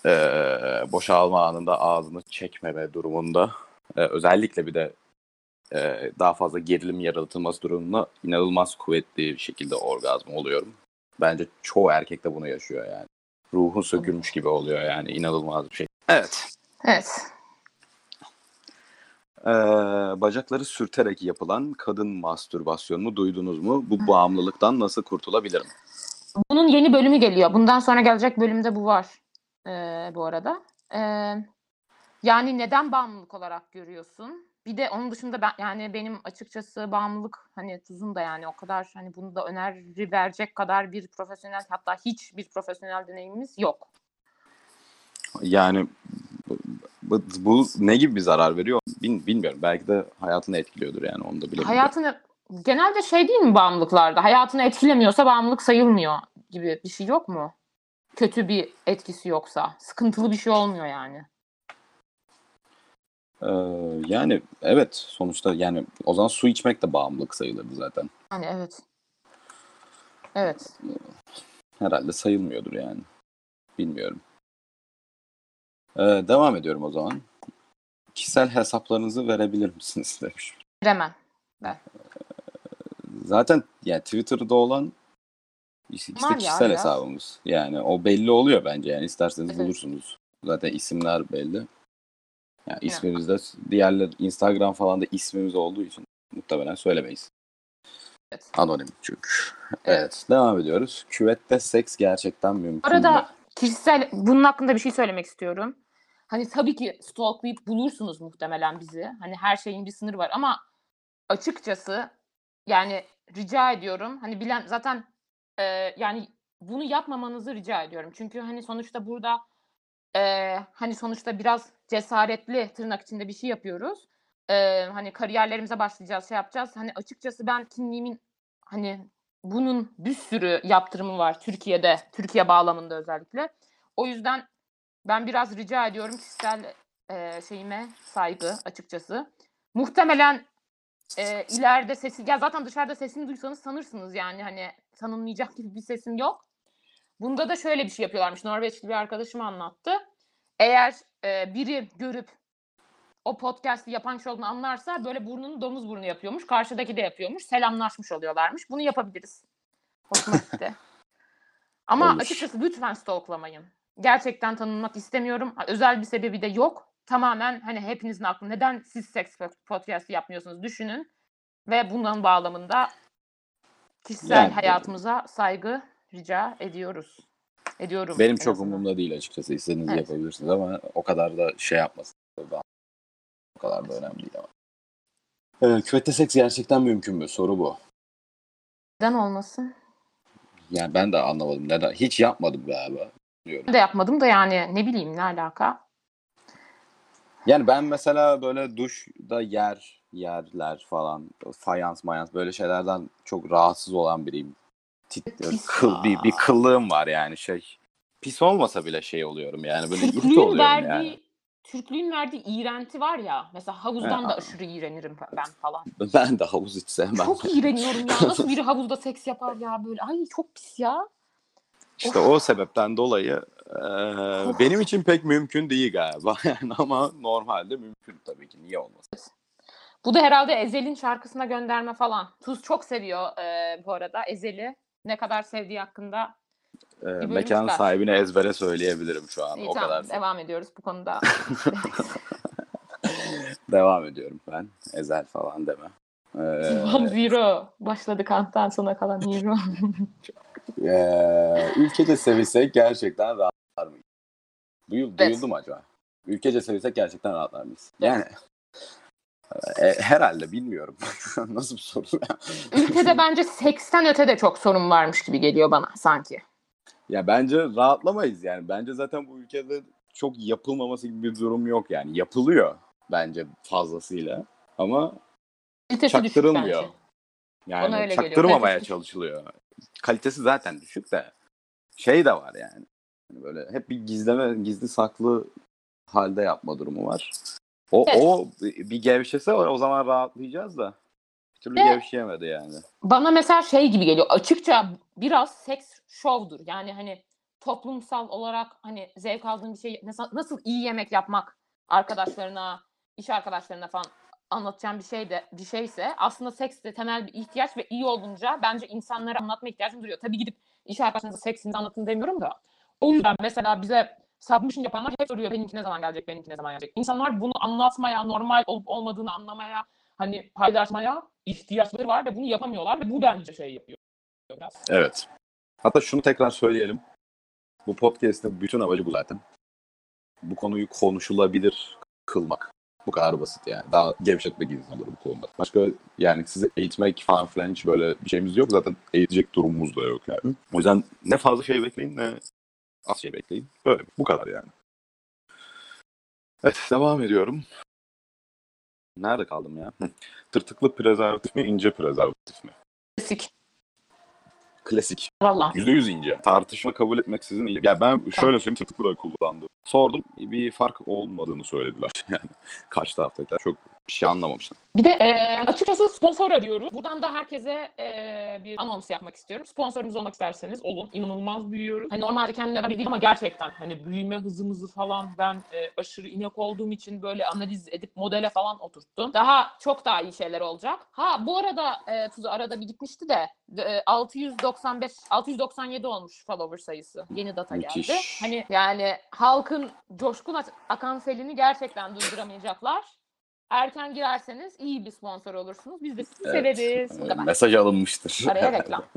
ee, boşalma anında ağzını çekmeme durumunda ee, özellikle bir de ee, daha fazla gerilim yaratılması durumunda inanılmaz kuvvetli bir şekilde orgazm oluyorum. Bence çoğu erkek de bunu yaşıyor yani. Ruhun sökülmüş gibi oluyor yani inanılmaz bir şey. Evet. Evet. Ee, bacakları sürterek yapılan kadın mastürbasyonunu duydunuz mu? Bu bağımlılıktan nasıl kurtulabilirim? Bunun yeni bölümü geliyor. Bundan sonra gelecek bölümde bu var. Ee, bu arada. Ee, yani neden bağımlılık olarak görüyorsun? Bir de onun dışında ben yani benim açıkçası bağımlılık hani tuzun da yani o kadar hani bunu da öneri verecek kadar bir profesyonel hatta hiç bir profesyonel deneyimimiz yok. Yani bu, bu- bu ne gibi bir zarar veriyor? Bil- bilmiyorum. Belki de hayatını etkiliyordur yani onu da bilemiyorum. Hayatını genelde şey değil mi bağımlılıklarda? Hayatını etkilemiyorsa bağımlılık sayılmıyor gibi bir şey yok mu? Kötü bir etkisi yoksa. Sıkıntılı bir şey olmuyor yani. Ee, yani evet sonuçta yani o zaman su içmek de bağımlılık sayılırdı zaten. Yani evet. Evet. Herhalde sayılmıyordur yani. Bilmiyorum. Ee, devam ediyorum o zaman. Kişisel hesaplarınızı verebilir misiniz demiş. Veremem. Zaten yani Twitter'da olan işte Var ya kişisel biraz. hesabımız. Yani o belli oluyor bence yani isterseniz Evet. bulursunuz. Zaten isimler belli. Yani ismimiz de diğerler Instagram falan da ismimiz olduğu için muhtemelen söylemeyiz. Evet. Anonim çünkü. Evet. Evet. Devam ediyoruz. Küvette seks gerçekten mümkün Bu mü? arada kişisel bunun hakkında bir şey söylemek istiyorum. Hani tabii ki stalklayıp bulursunuz muhtemelen bizi. Hani her şeyin bir sınırı var ama açıkçası yani rica ediyorum. Hani bilen zaten e, yani bunu yapmamanızı rica ediyorum. Çünkü hani sonuçta burada e, hani sonuçta biraz cesaretli tırnak içinde bir şey yapıyoruz. E, hani kariyerlerimize başlayacağız, şey yapacağız. Hani açıkçası ben kimliğimin hani bunun bir sürü yaptırımı var Türkiye'de, Türkiye bağlamında özellikle. O yüzden ben biraz rica ediyorum kişisel e, şeyime saygı açıkçası. Muhtemelen e, ileride sesi, ya zaten dışarıda sesimi duysanız sanırsınız yani hani tanınmayacak gibi bir sesim yok. Bunda da şöyle bir şey yapıyorlarmış. Norveçli bir arkadaşım anlattı. Eğer e, biri görüp o podcast'i yapan kişi olduğunu anlarsa böyle burnunu domuz burnu yapıyormuş. Karşıdaki de yapıyormuş. Selamlaşmış oluyorlarmış. Bunu yapabiliriz. Hoşuma gitti. Ama Olur. açıkçası lütfen stalklamayın. Gerçekten tanınmak istemiyorum. Özel bir sebebi de yok. Tamamen hani hepinizin aklı neden siz seks podcast yapmıyorsunuz düşünün. Ve bundan bağlamında kişisel Yani- hayatımıza saygı rica ediyoruz. Ediyorum. Benim en çok azından. umurumda değil açıkçası. İstediğinizi Evet. yapabilirsiniz ama o kadar da şey yapmasın. O kadar da önemli değil ama. Ee, küvette seks gerçekten mümkün mü? Soru bu. Neden olmasın? Yani ben de anlamadım. Neden? Hiç yapmadım galiba. Diyorum. Ben de yapmadım da yani ne bileyim ne alaka. Yani ben mesela böyle duşda yer, yerler falan, fayans mayans böyle şeylerden çok rahatsız olan biriyim. Tit, Pis kıl, bir, bir ya. kıllığım var yani şey. Pis olmasa bile şey oluyorum yani böyle Türklüğün oluyorum verdiği yani. Türklüğün verdiği iğrenti var ya. Mesela havuzdan Ha. da aşırı iğrenirim ben falan. Ben de havuz hiç sevmem. Çok iğreniyorum ya. Nasıl biri havuzda seks yapar ya böyle. Ay çok pis ya. İşte o sebepten dolayı e, benim için pek mümkün değil galiba. Yani ama normalde mümkün tabii ki. Niye olmasın? Bu da herhalde Ezel'in şarkısına gönderme falan. Tuz çok seviyor e, bu arada Ezel'i. Ne kadar sevdiği hakkında. E, bölüm mekan çıkar. sahibine ezbere söyleyebilirim şu an. İyi, o tamam, kadar. devam ediyoruz bu konuda. Devam ediyorum ben. Ezel falan deme. Ee, Zero. Başladı kanttan sona kalan Hero. Ee, ülkece sevilsek gerçekten rahatlar mıyız? Duyul, Evet. Duyuldu mu acaba? Ülkece sevilsek gerçekten rahatlar mıyız? Yani e, herhalde bilmiyorum. Nasıl bir soru? Ülkede bence seksten öte de çok sorun varmış gibi geliyor bana sanki. ya bence rahatlamayız yani. Bence zaten bu ülkede çok yapılmaması gibi bir durum yok yani. Yapılıyor bence fazlasıyla. Ama Kalitesi çaktırılmıyor. Yani Bana öyle geliyor. çaktırmamaya düşük. çalışılıyor. Kalitesi zaten düşük de şey de var yani. Hani böyle hep bir gizleme, gizli saklı halde yapma durumu var. O Evet. o bir gevşese o zaman rahatlayacağız da. Bir türlü Ve- gevşeyemedi yani. Bana mesela şey gibi geliyor. Açıkça biraz seks şovdur. Yani hani toplumsal olarak hani zevk aldığın bir şey nasıl, nasıl iyi yemek yapmak arkadaşlarına, iş arkadaşlarına falan anlatacağım bir şey de bir şeyse aslında seks de temel bir ihtiyaç ve iyi olunca bence insanlara anlatma ihtiyacım duruyor. Tabii gidip iş arkadaşlarınıza seksinizi anlatın demiyorum da. O yüzden mesela bize submission yapanlar hep soruyor benimki ne zaman gelecek, benimki ne zaman gelecek. İnsanlar bunu anlatmaya, normal olup olmadığını anlamaya, hani paylaşmaya ihtiyaçları var ve bunu yapamıyorlar ve bu bence şey yapıyor. Biraz. Evet. Hatta şunu tekrar söyleyelim. Bu podcast'ın bütün amacı bu zaten. Bu konuyu konuşulabilir kılmak. Bu kadar basit yani. Daha gevşetmek insanları bu konuda. Başka yani sizi eğitmek falan filan hiç böyle bir şeyimiz yok. Zaten eğitecek durumumuz da yok yani. O yüzden ne fazla şey bekleyin ne az şey bekleyin. Böyle bu kadar yani. Evet devam ediyorum. Nerede kaldım ya? Tırtıklı prezervatif mi ince prezervatif mi? Klasik. Klasik. Valla. Yüzde yüz ince. Tartışma kabul etmeksizin iyi. Ya ben şöyle söyleyeyim tırtıklı da kullandım. Sordum bir fark olmadığını söylediler. Yani karşı taraftakiler çok bir şey anlamamışlar. Bir de e, açıkçası sponsor arıyoruz. Buradan da herkese e, bir anons yapmak istiyorum. Sponsorumuz olmak isterseniz olun. İnanılmaz büyüyoruz. Hani normalde kendine değil ama gerçekten hani büyüme hızımızı falan ben e, aşırı inek olduğum için böyle analiz edip modele falan oturttum. Daha çok daha iyi şeyler olacak. Ha bu arada e, Tuzu arada bir gitmişti de e, 695 697 olmuş follower sayısı. Yeni data geldi. Müthiş. Hani yani halkın coşkun ak- akan selini gerçekten durduramayacaklar. Erken girerseniz iyi bir sponsor olursunuz. Biz de sizi Evet. severiz. Bu Ee. Mesaj alınmıştır. Araya reklam.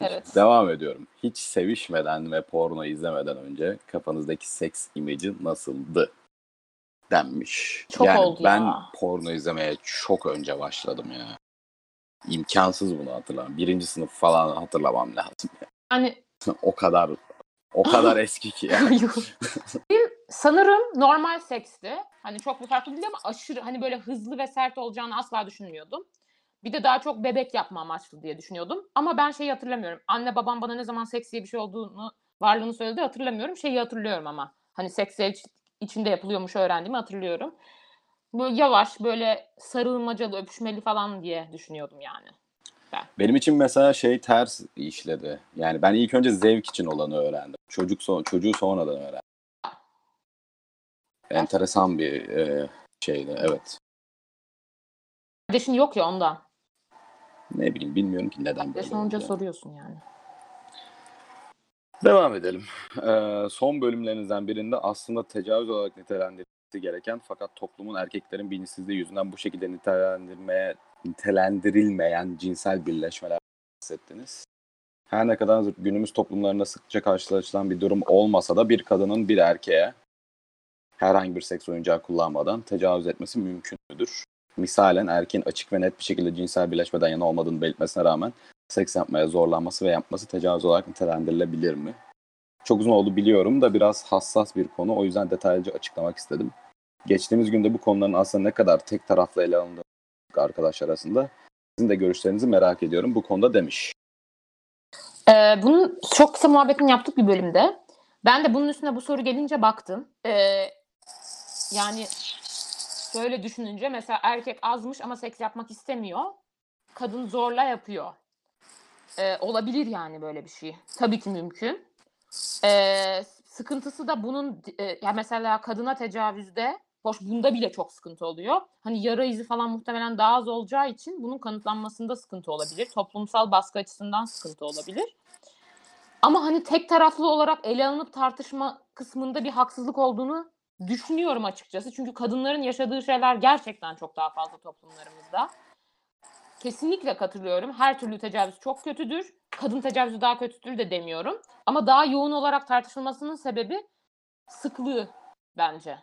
Evet. Devam ediyorum. Hiç sevişmeden ve porno izlemeden önce kafanızdaki seks imajı nasıldı? Denmiş. Çok yani oldu ben ya. porno izlemeye çok önce başladım ya. İmkansız bunu hatırlamam. Birinci sınıf falan hatırlamam lazım. Hani o kadar o kadar eski ki. Yani. Bir sanırım normal seksti. Hani çok bir farklı değil ama aşırı hani böyle hızlı ve sert olacağını asla düşünmüyordum. Bir de daha çok bebek yapma amaçlı diye düşünüyordum. Ama ben şeyi hatırlamıyorum. Anne babam bana ne zaman seks diye bir şey olduğunu, varlığını söyledi hatırlamıyorum. Şeyi hatırlıyorum ama. Hani seks içinde yapılıyormuş öğrendiğimi hatırlıyorum. Böyle yavaş böyle sarılmacalı, öpüşmeli falan diye düşünüyordum yani. Benim için mesela şey ters işledi. Yani ben ilk önce zevk için olanı öğrendim. Çocuk son, çocuğu sonradan öğrendim. Enteresan bir e, şeydi. Evet. Kardeşin yok ya ondan. Ne bileyim bilmiyorum ki neden böyle Kardeşin olunca soruyorsun yani. Devam edelim. Ee, son bölümlerinizden birinde aslında tecavüz olarak nitelendirilmesi gereken fakat toplumun erkeklerin bilinçsizliği yüzünden bu şekilde nitelendirmeye nitelendirilmeyen cinsel birleşmeler bahsettiniz. Her ne kadar günümüz toplumlarında sıkça karşılaşılan bir durum olmasa da bir kadının bir erkeğe herhangi bir seks oyuncağı kullanmadan tecavüz etmesi mümkün müdür? Misalen erkeğin açık ve net bir şekilde cinsel birleşmeden yana olmadığını belirtmesine rağmen seks yapmaya zorlanması ve yapması tecavüz olarak nitelendirilebilir mi? Çok uzun oldu biliyorum da biraz hassas bir konu. O yüzden detaylıca açıklamak istedim. Geçtiğimiz günde bu konuların aslında ne kadar tek taraflı ele alındığını arkadaşlar arasında sizin de görüşlerinizi merak ediyorum bu konuda demiş. Ee, bunun çok kısa muhabbetini yaptık bir bölümde. Ben de bunun üstüne bu soru gelince baktım. Ee, yani şöyle düşününce mesela erkek azmış ama seks yapmak istemiyor. Kadın zorla yapıyor. Ee, olabilir yani böyle bir şey. Tabii ki mümkün. Ee, sıkıntısı da bunun e, ya mesela kadına tecavüzde hoş bunda bile çok sıkıntı oluyor. Hani yara izi falan muhtemelen daha az olacağı için bunun kanıtlanmasında sıkıntı olabilir. Toplumsal baskı açısından sıkıntı olabilir. Ama hani tek taraflı olarak ele alınıp tartışma kısmında bir haksızlık olduğunu düşünüyorum açıkçası. Çünkü kadınların yaşadığı şeyler gerçekten çok daha fazla toplumlarımızda. Kesinlikle katılıyorum. Her türlü tecavüz çok kötüdür. Kadın tecavüzü daha kötüdür de demiyorum. Ama daha yoğun olarak tartışılmasının sebebi sıklığı bence.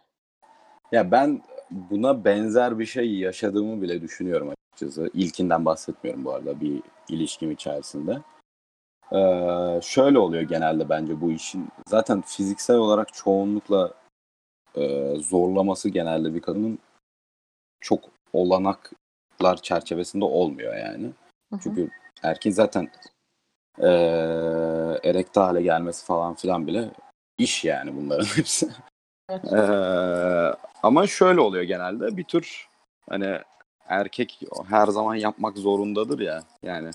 Ya ben buna benzer bir şey yaşadığımı bile düşünüyorum açıkçası. İlkinden bahsetmiyorum bu arada bir ilişkim içerisinde. Ee, şöyle oluyor genelde bence bu işin. Zaten fiziksel olarak çoğunlukla e, zorlaması genelde bir kadının çok olanaklar çerçevesinde olmuyor yani. Hı hı. Çünkü erkeğin zaten e, erekte hale gelmesi falan filan bile iş yani bunların hepsi. Evet. Ee, ama şöyle oluyor genelde bir tür hani erkek her zaman yapmak zorundadır ya yani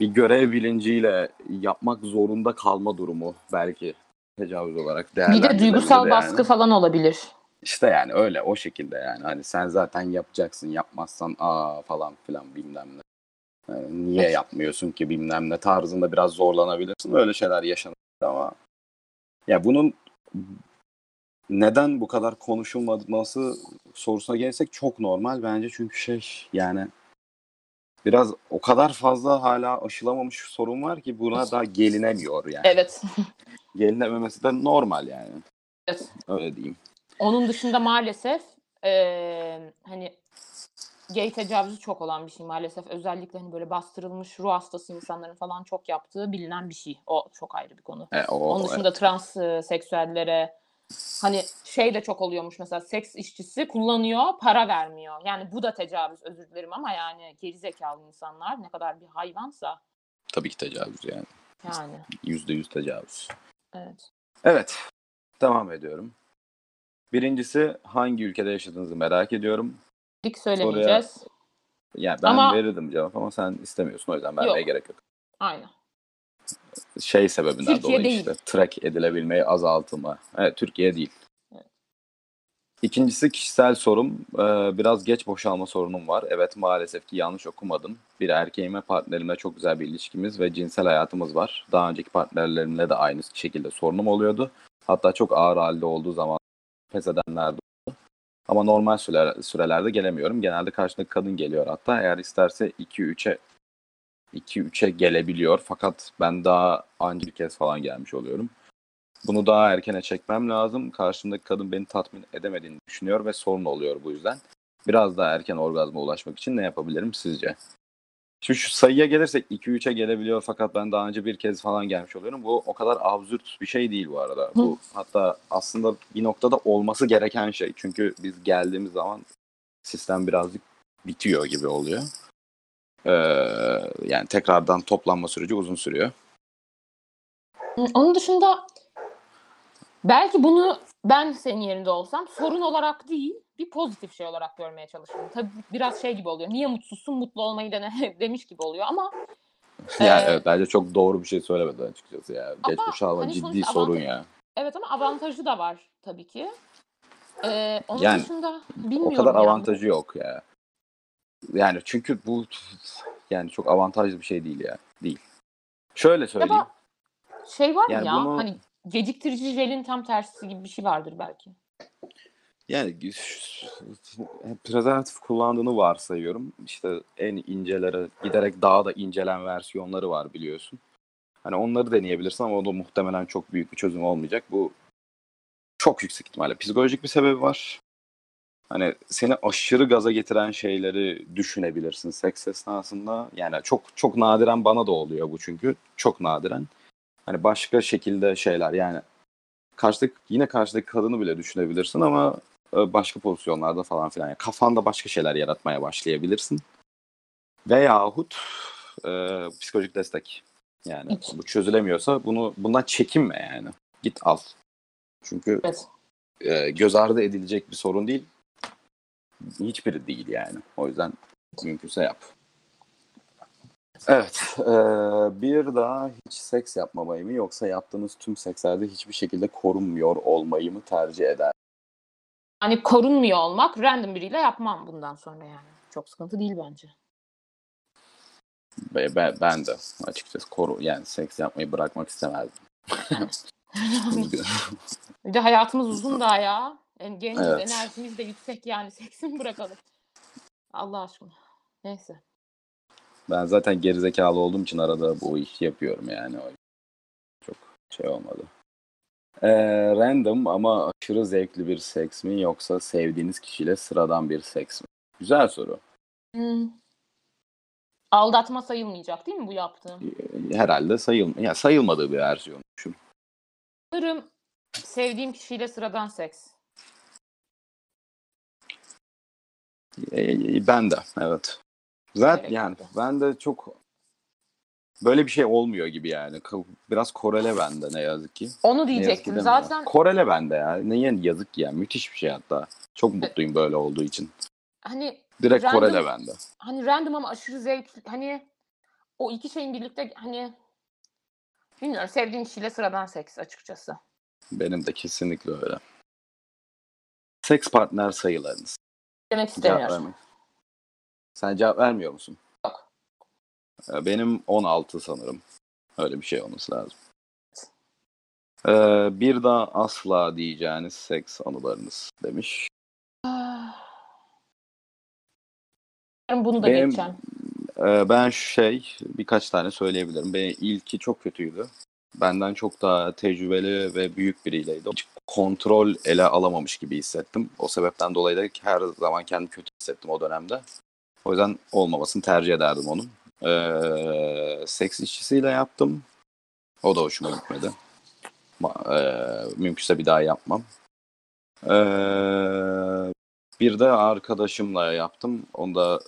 bir görev bilinciyle yapmak zorunda kalma durumu belki tecavüz olarak Bir de duygusal yani. baskı falan olabilir. İşte yani öyle o şekilde yani hani sen zaten yapacaksın yapmazsan aa falan filan bilmem ne. Yani niye Evet. yapmıyorsun ki bilmem ne tarzında biraz zorlanabilirsin öyle şeyler yaşanır ama ya bunun neden bu kadar konuşulmaması sorusuna gelirsek çok normal bence çünkü şey yani biraz o kadar fazla hala aşılamamış sorun var ki buna da gelinemiyor yani. Evet. Gelinememesi de normal yani. Evet. Öyle diyeyim. Onun dışında maalesef eee, hani gay tecavüzü çok olan bir şey maalesef. Özellikle hani böyle bastırılmış ruh hastası insanların falan çok yaptığı bilinen bir şey. O çok ayrı bir konu. E, o, Onun dışında trans e, seksüellere hani şey de çok oluyormuş mesela seks işçisi kullanıyor para vermiyor. Yani bu da tecavüz özür dilerim ama yani gerizekalı insanlar ne kadar bir hayvansa tabii ki tecavüz yani. yani Yüzde yüz tecavüz. evet. Evet. Devam ediyorum. Birincisi hangi ülkede yaşadığınızı merak ediyorum. Dik söylemeyeceğiz. Yani ben Ama- verirdim cevap ama sen istemiyorsun o yüzden vermeye Yok. gerek yok. Aynen. Şey sebebinden Türkiye dolayı değil. işte track edilebilmeyi azaltılma. Evet Türkiye değil. Evet. İkincisi kişisel sorum. Ee, biraz geç boşalma sorunum var. Evet maalesef ki yanlış okumadım. Bir erkeğime partnerimle çok güzel bir ilişkimiz ve cinsel hayatımız var. Daha önceki partnerlerimle de aynı şekilde sorunum oluyordu. Hatta çok ağır halde olduğu zaman pes edenler de oldu. Ama normal süre, sürelerde gelemiyorum. Genelde karşındaki kadın geliyor hatta. Eğer isterse 2-3'e 2-3'e gelebiliyor. Fakat ben daha anca bir kez falan gelmiş oluyorum. Bunu daha erkene çekmem lazım. Karşımdaki kadın beni tatmin edemediğini düşünüyor ve sorun oluyor bu yüzden. Biraz daha erken orgazma ulaşmak için ne yapabilirim sizce? Şimdi şu sayıya gelirsek 2-3'e gelebiliyor fakat ben daha önce bir kez falan gelmiş oluyorum. Bu o kadar absürt bir şey değil bu arada. Bu hatta aslında bir noktada olması gereken şey. Çünkü biz geldiğimiz zaman sistem birazcık bitiyor gibi oluyor. Ee, yani tekrardan toplanma süreci uzun sürüyor. Onun dışında belki bunu ben senin yerinde olsam sorun olarak değil bir pozitif şey olarak görmeye çalışırım. Tabii biraz şey gibi oluyor. Niye mutsuzsun? Mutlu olmayı dene demiş gibi oluyor ama Yani Ee, evet, bence çok doğru bir şey söylemedi açıkçası ya. Geç hani ciddi sorun avantaj- ya. evet ama avantajı da var tabii ki. Ee, onun Yani dışında O bilmiyorum kadar ya. avantajı yok ya. Yani çünkü bu yani çok avantajlı bir şey değil ya. Değil. Şöyle Ya söyleyeyim. da şey var Yani ya bunu- hani geciktirici jelin tam tersi gibi bir şey vardır belki. Yani prezervatif kullandığını varsayıyorum. İşte en incelere giderek daha da incelen versiyonları var biliyorsun. Hani onları deneyebilirsin ama o da muhtemelen çok büyük bir çözüm olmayacak. Bu çok yüksek ihtimalle psikolojik bir sebebi var. Hani seni aşırı gaza getiren şeyleri düşünebilirsin seks esnasında. Yani çok çok nadiren bana da oluyor bu çünkü. Çok nadiren. Hani başka şekilde şeyler yani karşıdaki yine karşıdaki kadını bile düşünebilirsin ama e, başka pozisyonlarda falan filan. Yani kafanda başka şeyler yaratmaya başlayabilirsin. Veyahut e, psikolojik destek. Yani Hiç. bu çözülemiyorsa bunu bundan çekinme yani. Git al. Çünkü Evet. e, göz ardı edilecek bir sorun değil. Hiçbiri değil yani. O yüzden mümkünse yap. Evet. e, bir daha hiç seks yapmamayı mı yoksa yaptığınız tüm sekslerde hiçbir şekilde korunmuyor olmayı mı tercih eder? Hani korunmuyor olmak random biriyle yapmam bundan sonra yani. Çok sıkıntı değil bence. Ben, ben de açıkçası koru yani seks yapmayı bırakmak istemezdim. Bir de hayatımız uzun daha ya. En genciz, Evet. enerjimiz de yüksek yani. Seksini bırakalım. Allah aşkına. Neyse. ben zaten gerizekalı olduğum için arada bu işi yapıyorum yani. Çok şey olmadı. Ee, random ama aşırı zevkli bir seks mi yoksa sevdiğiniz kişiyle sıradan bir seks mi? Güzel soru. Hmm. Aldatma sayılmayacak değil mi bu yaptığım? Ee, Herhalde sayıl yani sayılmadığı bir versiyon. Sanırım sevdiğim kişiyle sıradan seks. Ben de evet. Zaten Evet. yani ben de çok böyle bir şey olmuyor gibi yani. Biraz korele bende ne yazık ki. Onu Ne ki diyecektim. demiyorum. Zaten Korele bende ya. Neye yazık ki ya. Müthiş bir şey hatta. Çok mutluyum böyle olduğu için. hani Direkt Random- Korele bende. hani random ama aşırı zevkli. Hani o iki şeyin birlikte hani bilmiyorum sevdiğim kişiyle sıradan seks açıkçası. Benim de kesinlikle öyle. Seks partner sayılarınız. Demek vermek. Sen cevap vermiyor musun? Yok. Ee, Benim 16 sanırım. Öyle bir şey olması lazım. Ee, bir daha asla diyeceğiniz seks anılarınız demiş. Ah. Bunu da Benim- geçeceğim. Ee, ben şey birkaç tane söyleyebilirim. Benim ilki çok kötüydü. Benden çok daha tecrübeli ve büyük biriyleydi. Hiç kontrol ele alamamış gibi hissettim. O sebepten dolayı da her zaman kendimi kötü hissettim o dönemde. O yüzden olmamasını tercih ederdim onun. Ee, seks işçisiyle yaptım. O da hoşuma gitmedi. Ee, mümkünse bir daha yapmam. Ee, bir de arkadaşımla yaptım. Onda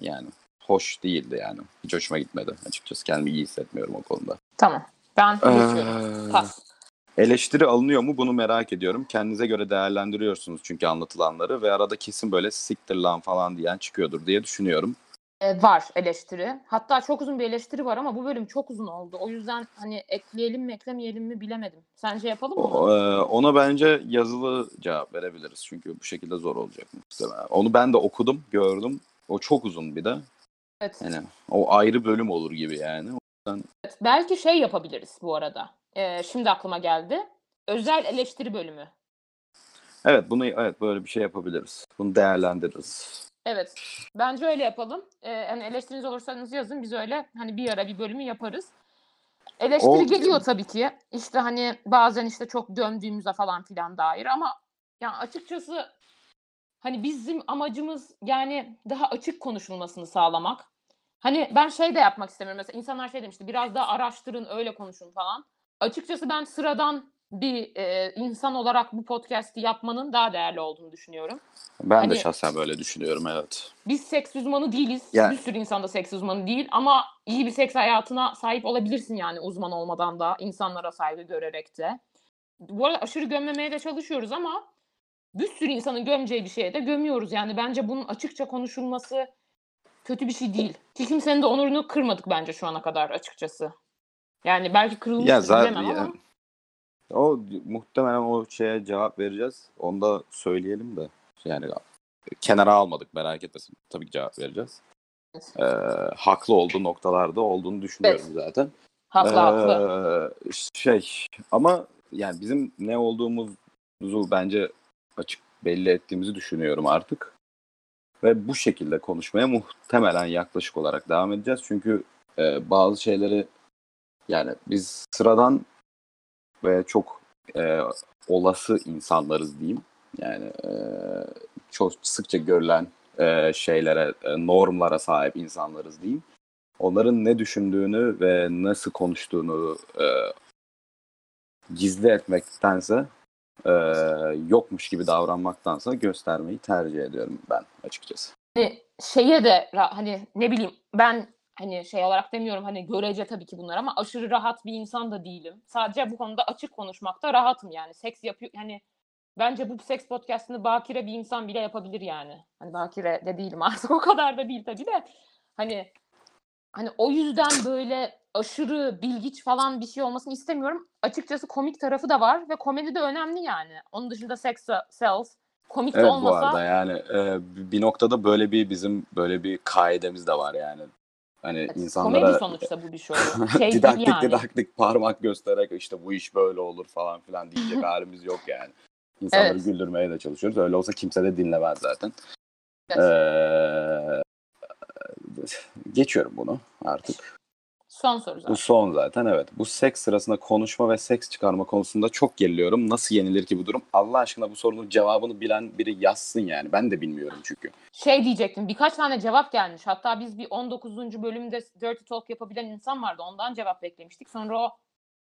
yani hoş değildi yani. Hiç hoşuma gitmedi açıkçası. Kendimi iyi hissetmiyorum o konuda. Tamam. Ben Ee, geçiyorum. Pas. Eleştiri alınıyor mu bunu merak ediyorum. Kendinize göre değerlendiriyorsunuz çünkü anlatılanları ve arada kesin böyle siktir lan falan diyen çıkıyordur diye düşünüyorum. E, var eleştiri. Hatta çok uzun bir eleştiri var ama bu bölüm çok uzun oldu. O yüzden hani ekleyelim mi eklemeyelim mi bilemedim. Sence yapalım mı? O- e, ona bence yazılı cevap verebiliriz çünkü bu şekilde zor olacak muhtemelen. Onu ben de okudum, gördüm. O çok uzun bir de. Evet. Yani o ayrı bölüm olur gibi yani. Evet, Belki şey yapabiliriz bu arada. E, şimdi aklıma geldi. Özel eleştiri bölümü. Evet bunu evet böyle bir şey yapabiliriz. Bunu değerlendiririz. Evet. Bence öyle yapalım. Ee, hani eleştiriniz olursanız yazın. Biz öyle hani bir ara bir bölümü yaparız. Eleştiri O- geliyor tabii ki. İşte hani bazen işte çok gömdüğümüze falan filan dair ama yani açıkçası hani bizim amacımız yani daha açık konuşulmasını sağlamak. Hani ben şey de yapmak istemiyorum. Mesela insanlar şey demişti biraz daha araştırın öyle konuşun falan. Açıkçası ben sıradan bir e, insan olarak bu podcast'i yapmanın daha değerli olduğunu düşünüyorum. Ben de Hani- şahsen böyle düşünüyorum evet. Biz seks uzmanı değiliz. Yani- Bir sürü insan da seks uzmanı değil ama iyi bir seks hayatına sahip olabilirsin yani uzman olmadan da insanlara saygı görerek de. Bu arada aşırı gömmemeye de çalışıyoruz ama bir sürü insanın gömeceği bir şeye de gömüyoruz. Yani bence bunun açıkça konuşulması kötü bir şey değil. Ki kimsenin de onurunu kırmadık bence şu ana kadar açıkçası. Yani belki kırılmıştır Ya zaten bilemem ama. ya- o muhtemelen o şeye cevap vereceğiz. Onu da söyleyelim de. Yani kenara almadık merak etmesin. Tabii ki cevap vereceğiz. Evet. Ee, haklı olduğu noktalarda olduğunu düşünüyorum zaten. Haklı haklı. Ee, Şey ama yani bizim ne olduğumuzu bence açık belli ettiğimizi düşünüyorum artık. Ve bu şekilde konuşmaya muhtemelen yaklaşık olarak devam edeceğiz. Çünkü e, bazı şeyleri yani biz sıradan ve çok e, olası insanlarız diyeyim. Yani e, çok sıkça görülen e, şeylere, e, normlara sahip insanlarız diyeyim onların ne düşündüğünü ve nasıl konuştuğunu e, gizli etmektense e, yokmuş gibi davranmaktansa göstermeyi tercih ediyorum ben açıkçası. hani şeye de hani ne bileyim ben hani şey olarak demiyorum hani görece tabii ki bunlar ama aşırı rahat bir insan da değilim. Sadece bu konuda açık konuşmakta rahatım yani. Seks yapıyor hani bence bu seks podcast'ını bakire bir insan bile yapabilir yani. Hani bakire de değilim artık o kadar da değil tabii de. Hani hani o yüzden böyle aşırı bilgiç falan bir şey olmasını istemiyorum. Açıkçası komik tarafı da var ve komedi de önemli yani. Onun dışında sex sells komik de Evet bu olmasa arada yani e, bir noktada böyle bir bizim böyle bir kaidemiz de var yani. Hani Evet, insanlara Komedi sonuçta bu bir şey. Şey didaktik yani. didaktik parmak göstererek işte bu iş böyle olur falan filan diyecek halimiz yok yani. İnsanları Evet. güldürmeye de çalışıyoruz. Öyle olsa kimse de dinlemez zaten. Evet. Ee, geçiyorum bunu artık. Son soru Bu zaten. son zaten evet. Bu seks sırasında konuşma ve seks çıkarma konusunda çok geriliyorum. Nasıl yenilir ki bu durum? Allah aşkına bu sorunun cevabını bilen biri yazsın yani. Ben de bilmiyorum çünkü. Şey diyecektim. Birkaç tane cevap gelmiş. Hatta biz bir 19. bölümde Dirty Talk yapabilen insan vardı. Ondan cevap beklemiştik. Sonra o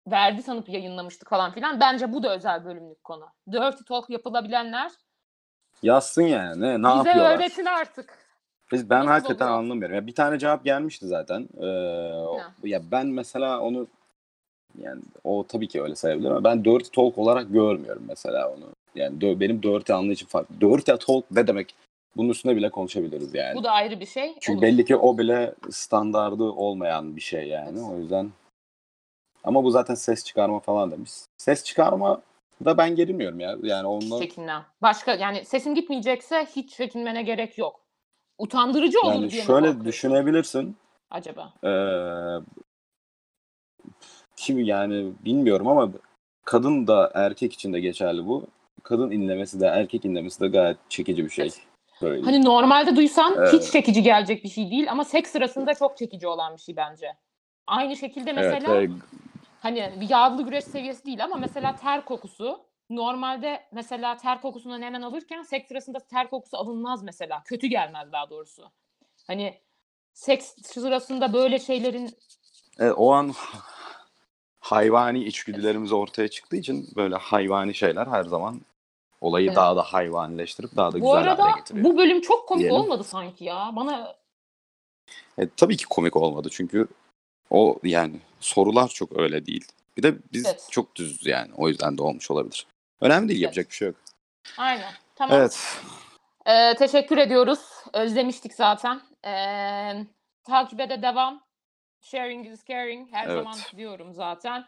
verdi sanıp yayınlamıştık falan filan. Bence bu da özel bölümlük konu. Dirty Talk yapılabilenler Yazsın yani. Ne, ne bize yapıyorlar? öğretin artık. Biz, ben Nasıl hakikaten oluyor? anlamıyorum. Ya bir tane cevap gelmişti zaten. Ee, ya ben mesela onu yani o tabii ki öyle sayabilir ama ben dirty talk olarak görmüyorum mesela onu. Yani dö- benim dirty anlayışım farklı. Dirty talk ne demek? Bunun üstüne bile konuşabiliriz yani. Bu da ayrı bir şey. Çünkü Olur. belli ki o bile standardı olmayan bir şey yani. Evet. O yüzden ama bu zaten ses çıkarma falan demiş. Ses çıkarma da ben gerilmiyorum ya. Yani onunla Çekinme. Başka yani sesin gitmeyecekse hiç çekinmene gerek yok. Utandırıcı olur yani diye mi şöyle korkuyorsun düşünebilirsin. acaba? Ee, kim yani bilmiyorum ama kadın da erkek için de geçerli bu. Kadın inlemesi de erkek inlemesi de gayet çekici bir şey. Evet. Hani normalde duysan Evet. hiç çekici gelecek bir şey değil ama seks sırasında çok çekici olan bir şey bence. Aynı şekilde evet, mesela ve hani bir yağlı güreş seviyesi değil ama mesela ter kokusu normalde mesela ter kokusunu hemen alırken seks sırasında ter kokusu alınmaz mesela. Kötü gelmez daha doğrusu. Hani seks sırasında böyle şeylerin Evet, o an hayvani içgüdülerimiz ortaya çıktığı için böyle hayvani şeyler her zaman olayı Evet. daha da hayvanileştirip daha da bu güzel arada hale getiriyor. bu bölüm çok komik Diyelim. olmadı sanki ya. Bana E, tabii ki komik olmadı çünkü o yani sorular çok öyle değil. Bir de biz Evet. çok düzüz yani. O yüzden de olmuş olabilir. Önemli değil. Yapacak bir şey yok. Aynen. Tamam. Evet. Ee, teşekkür ediyoruz. Özlemiştik zaten. Ee, takibe de devam. Sharing is caring. Her Evet. zaman diyorum zaten.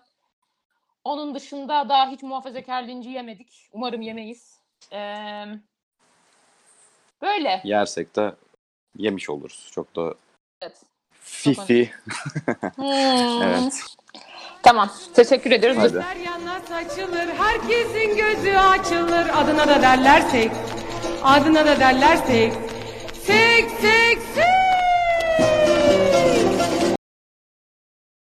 Onun dışında daha hiç muhafazakar linci yemedik. Umarım yemeyiz. Ee, böyle. Yersek de yemiş oluruz. Çok da Evet. fifi. Hmm. Evet. Tamam. Teşekkür ediyoruz. Hadi. Saçılır, herkesin gözü açılır. Adına da derler seks, adına da derler seks. Seks, seks, seks.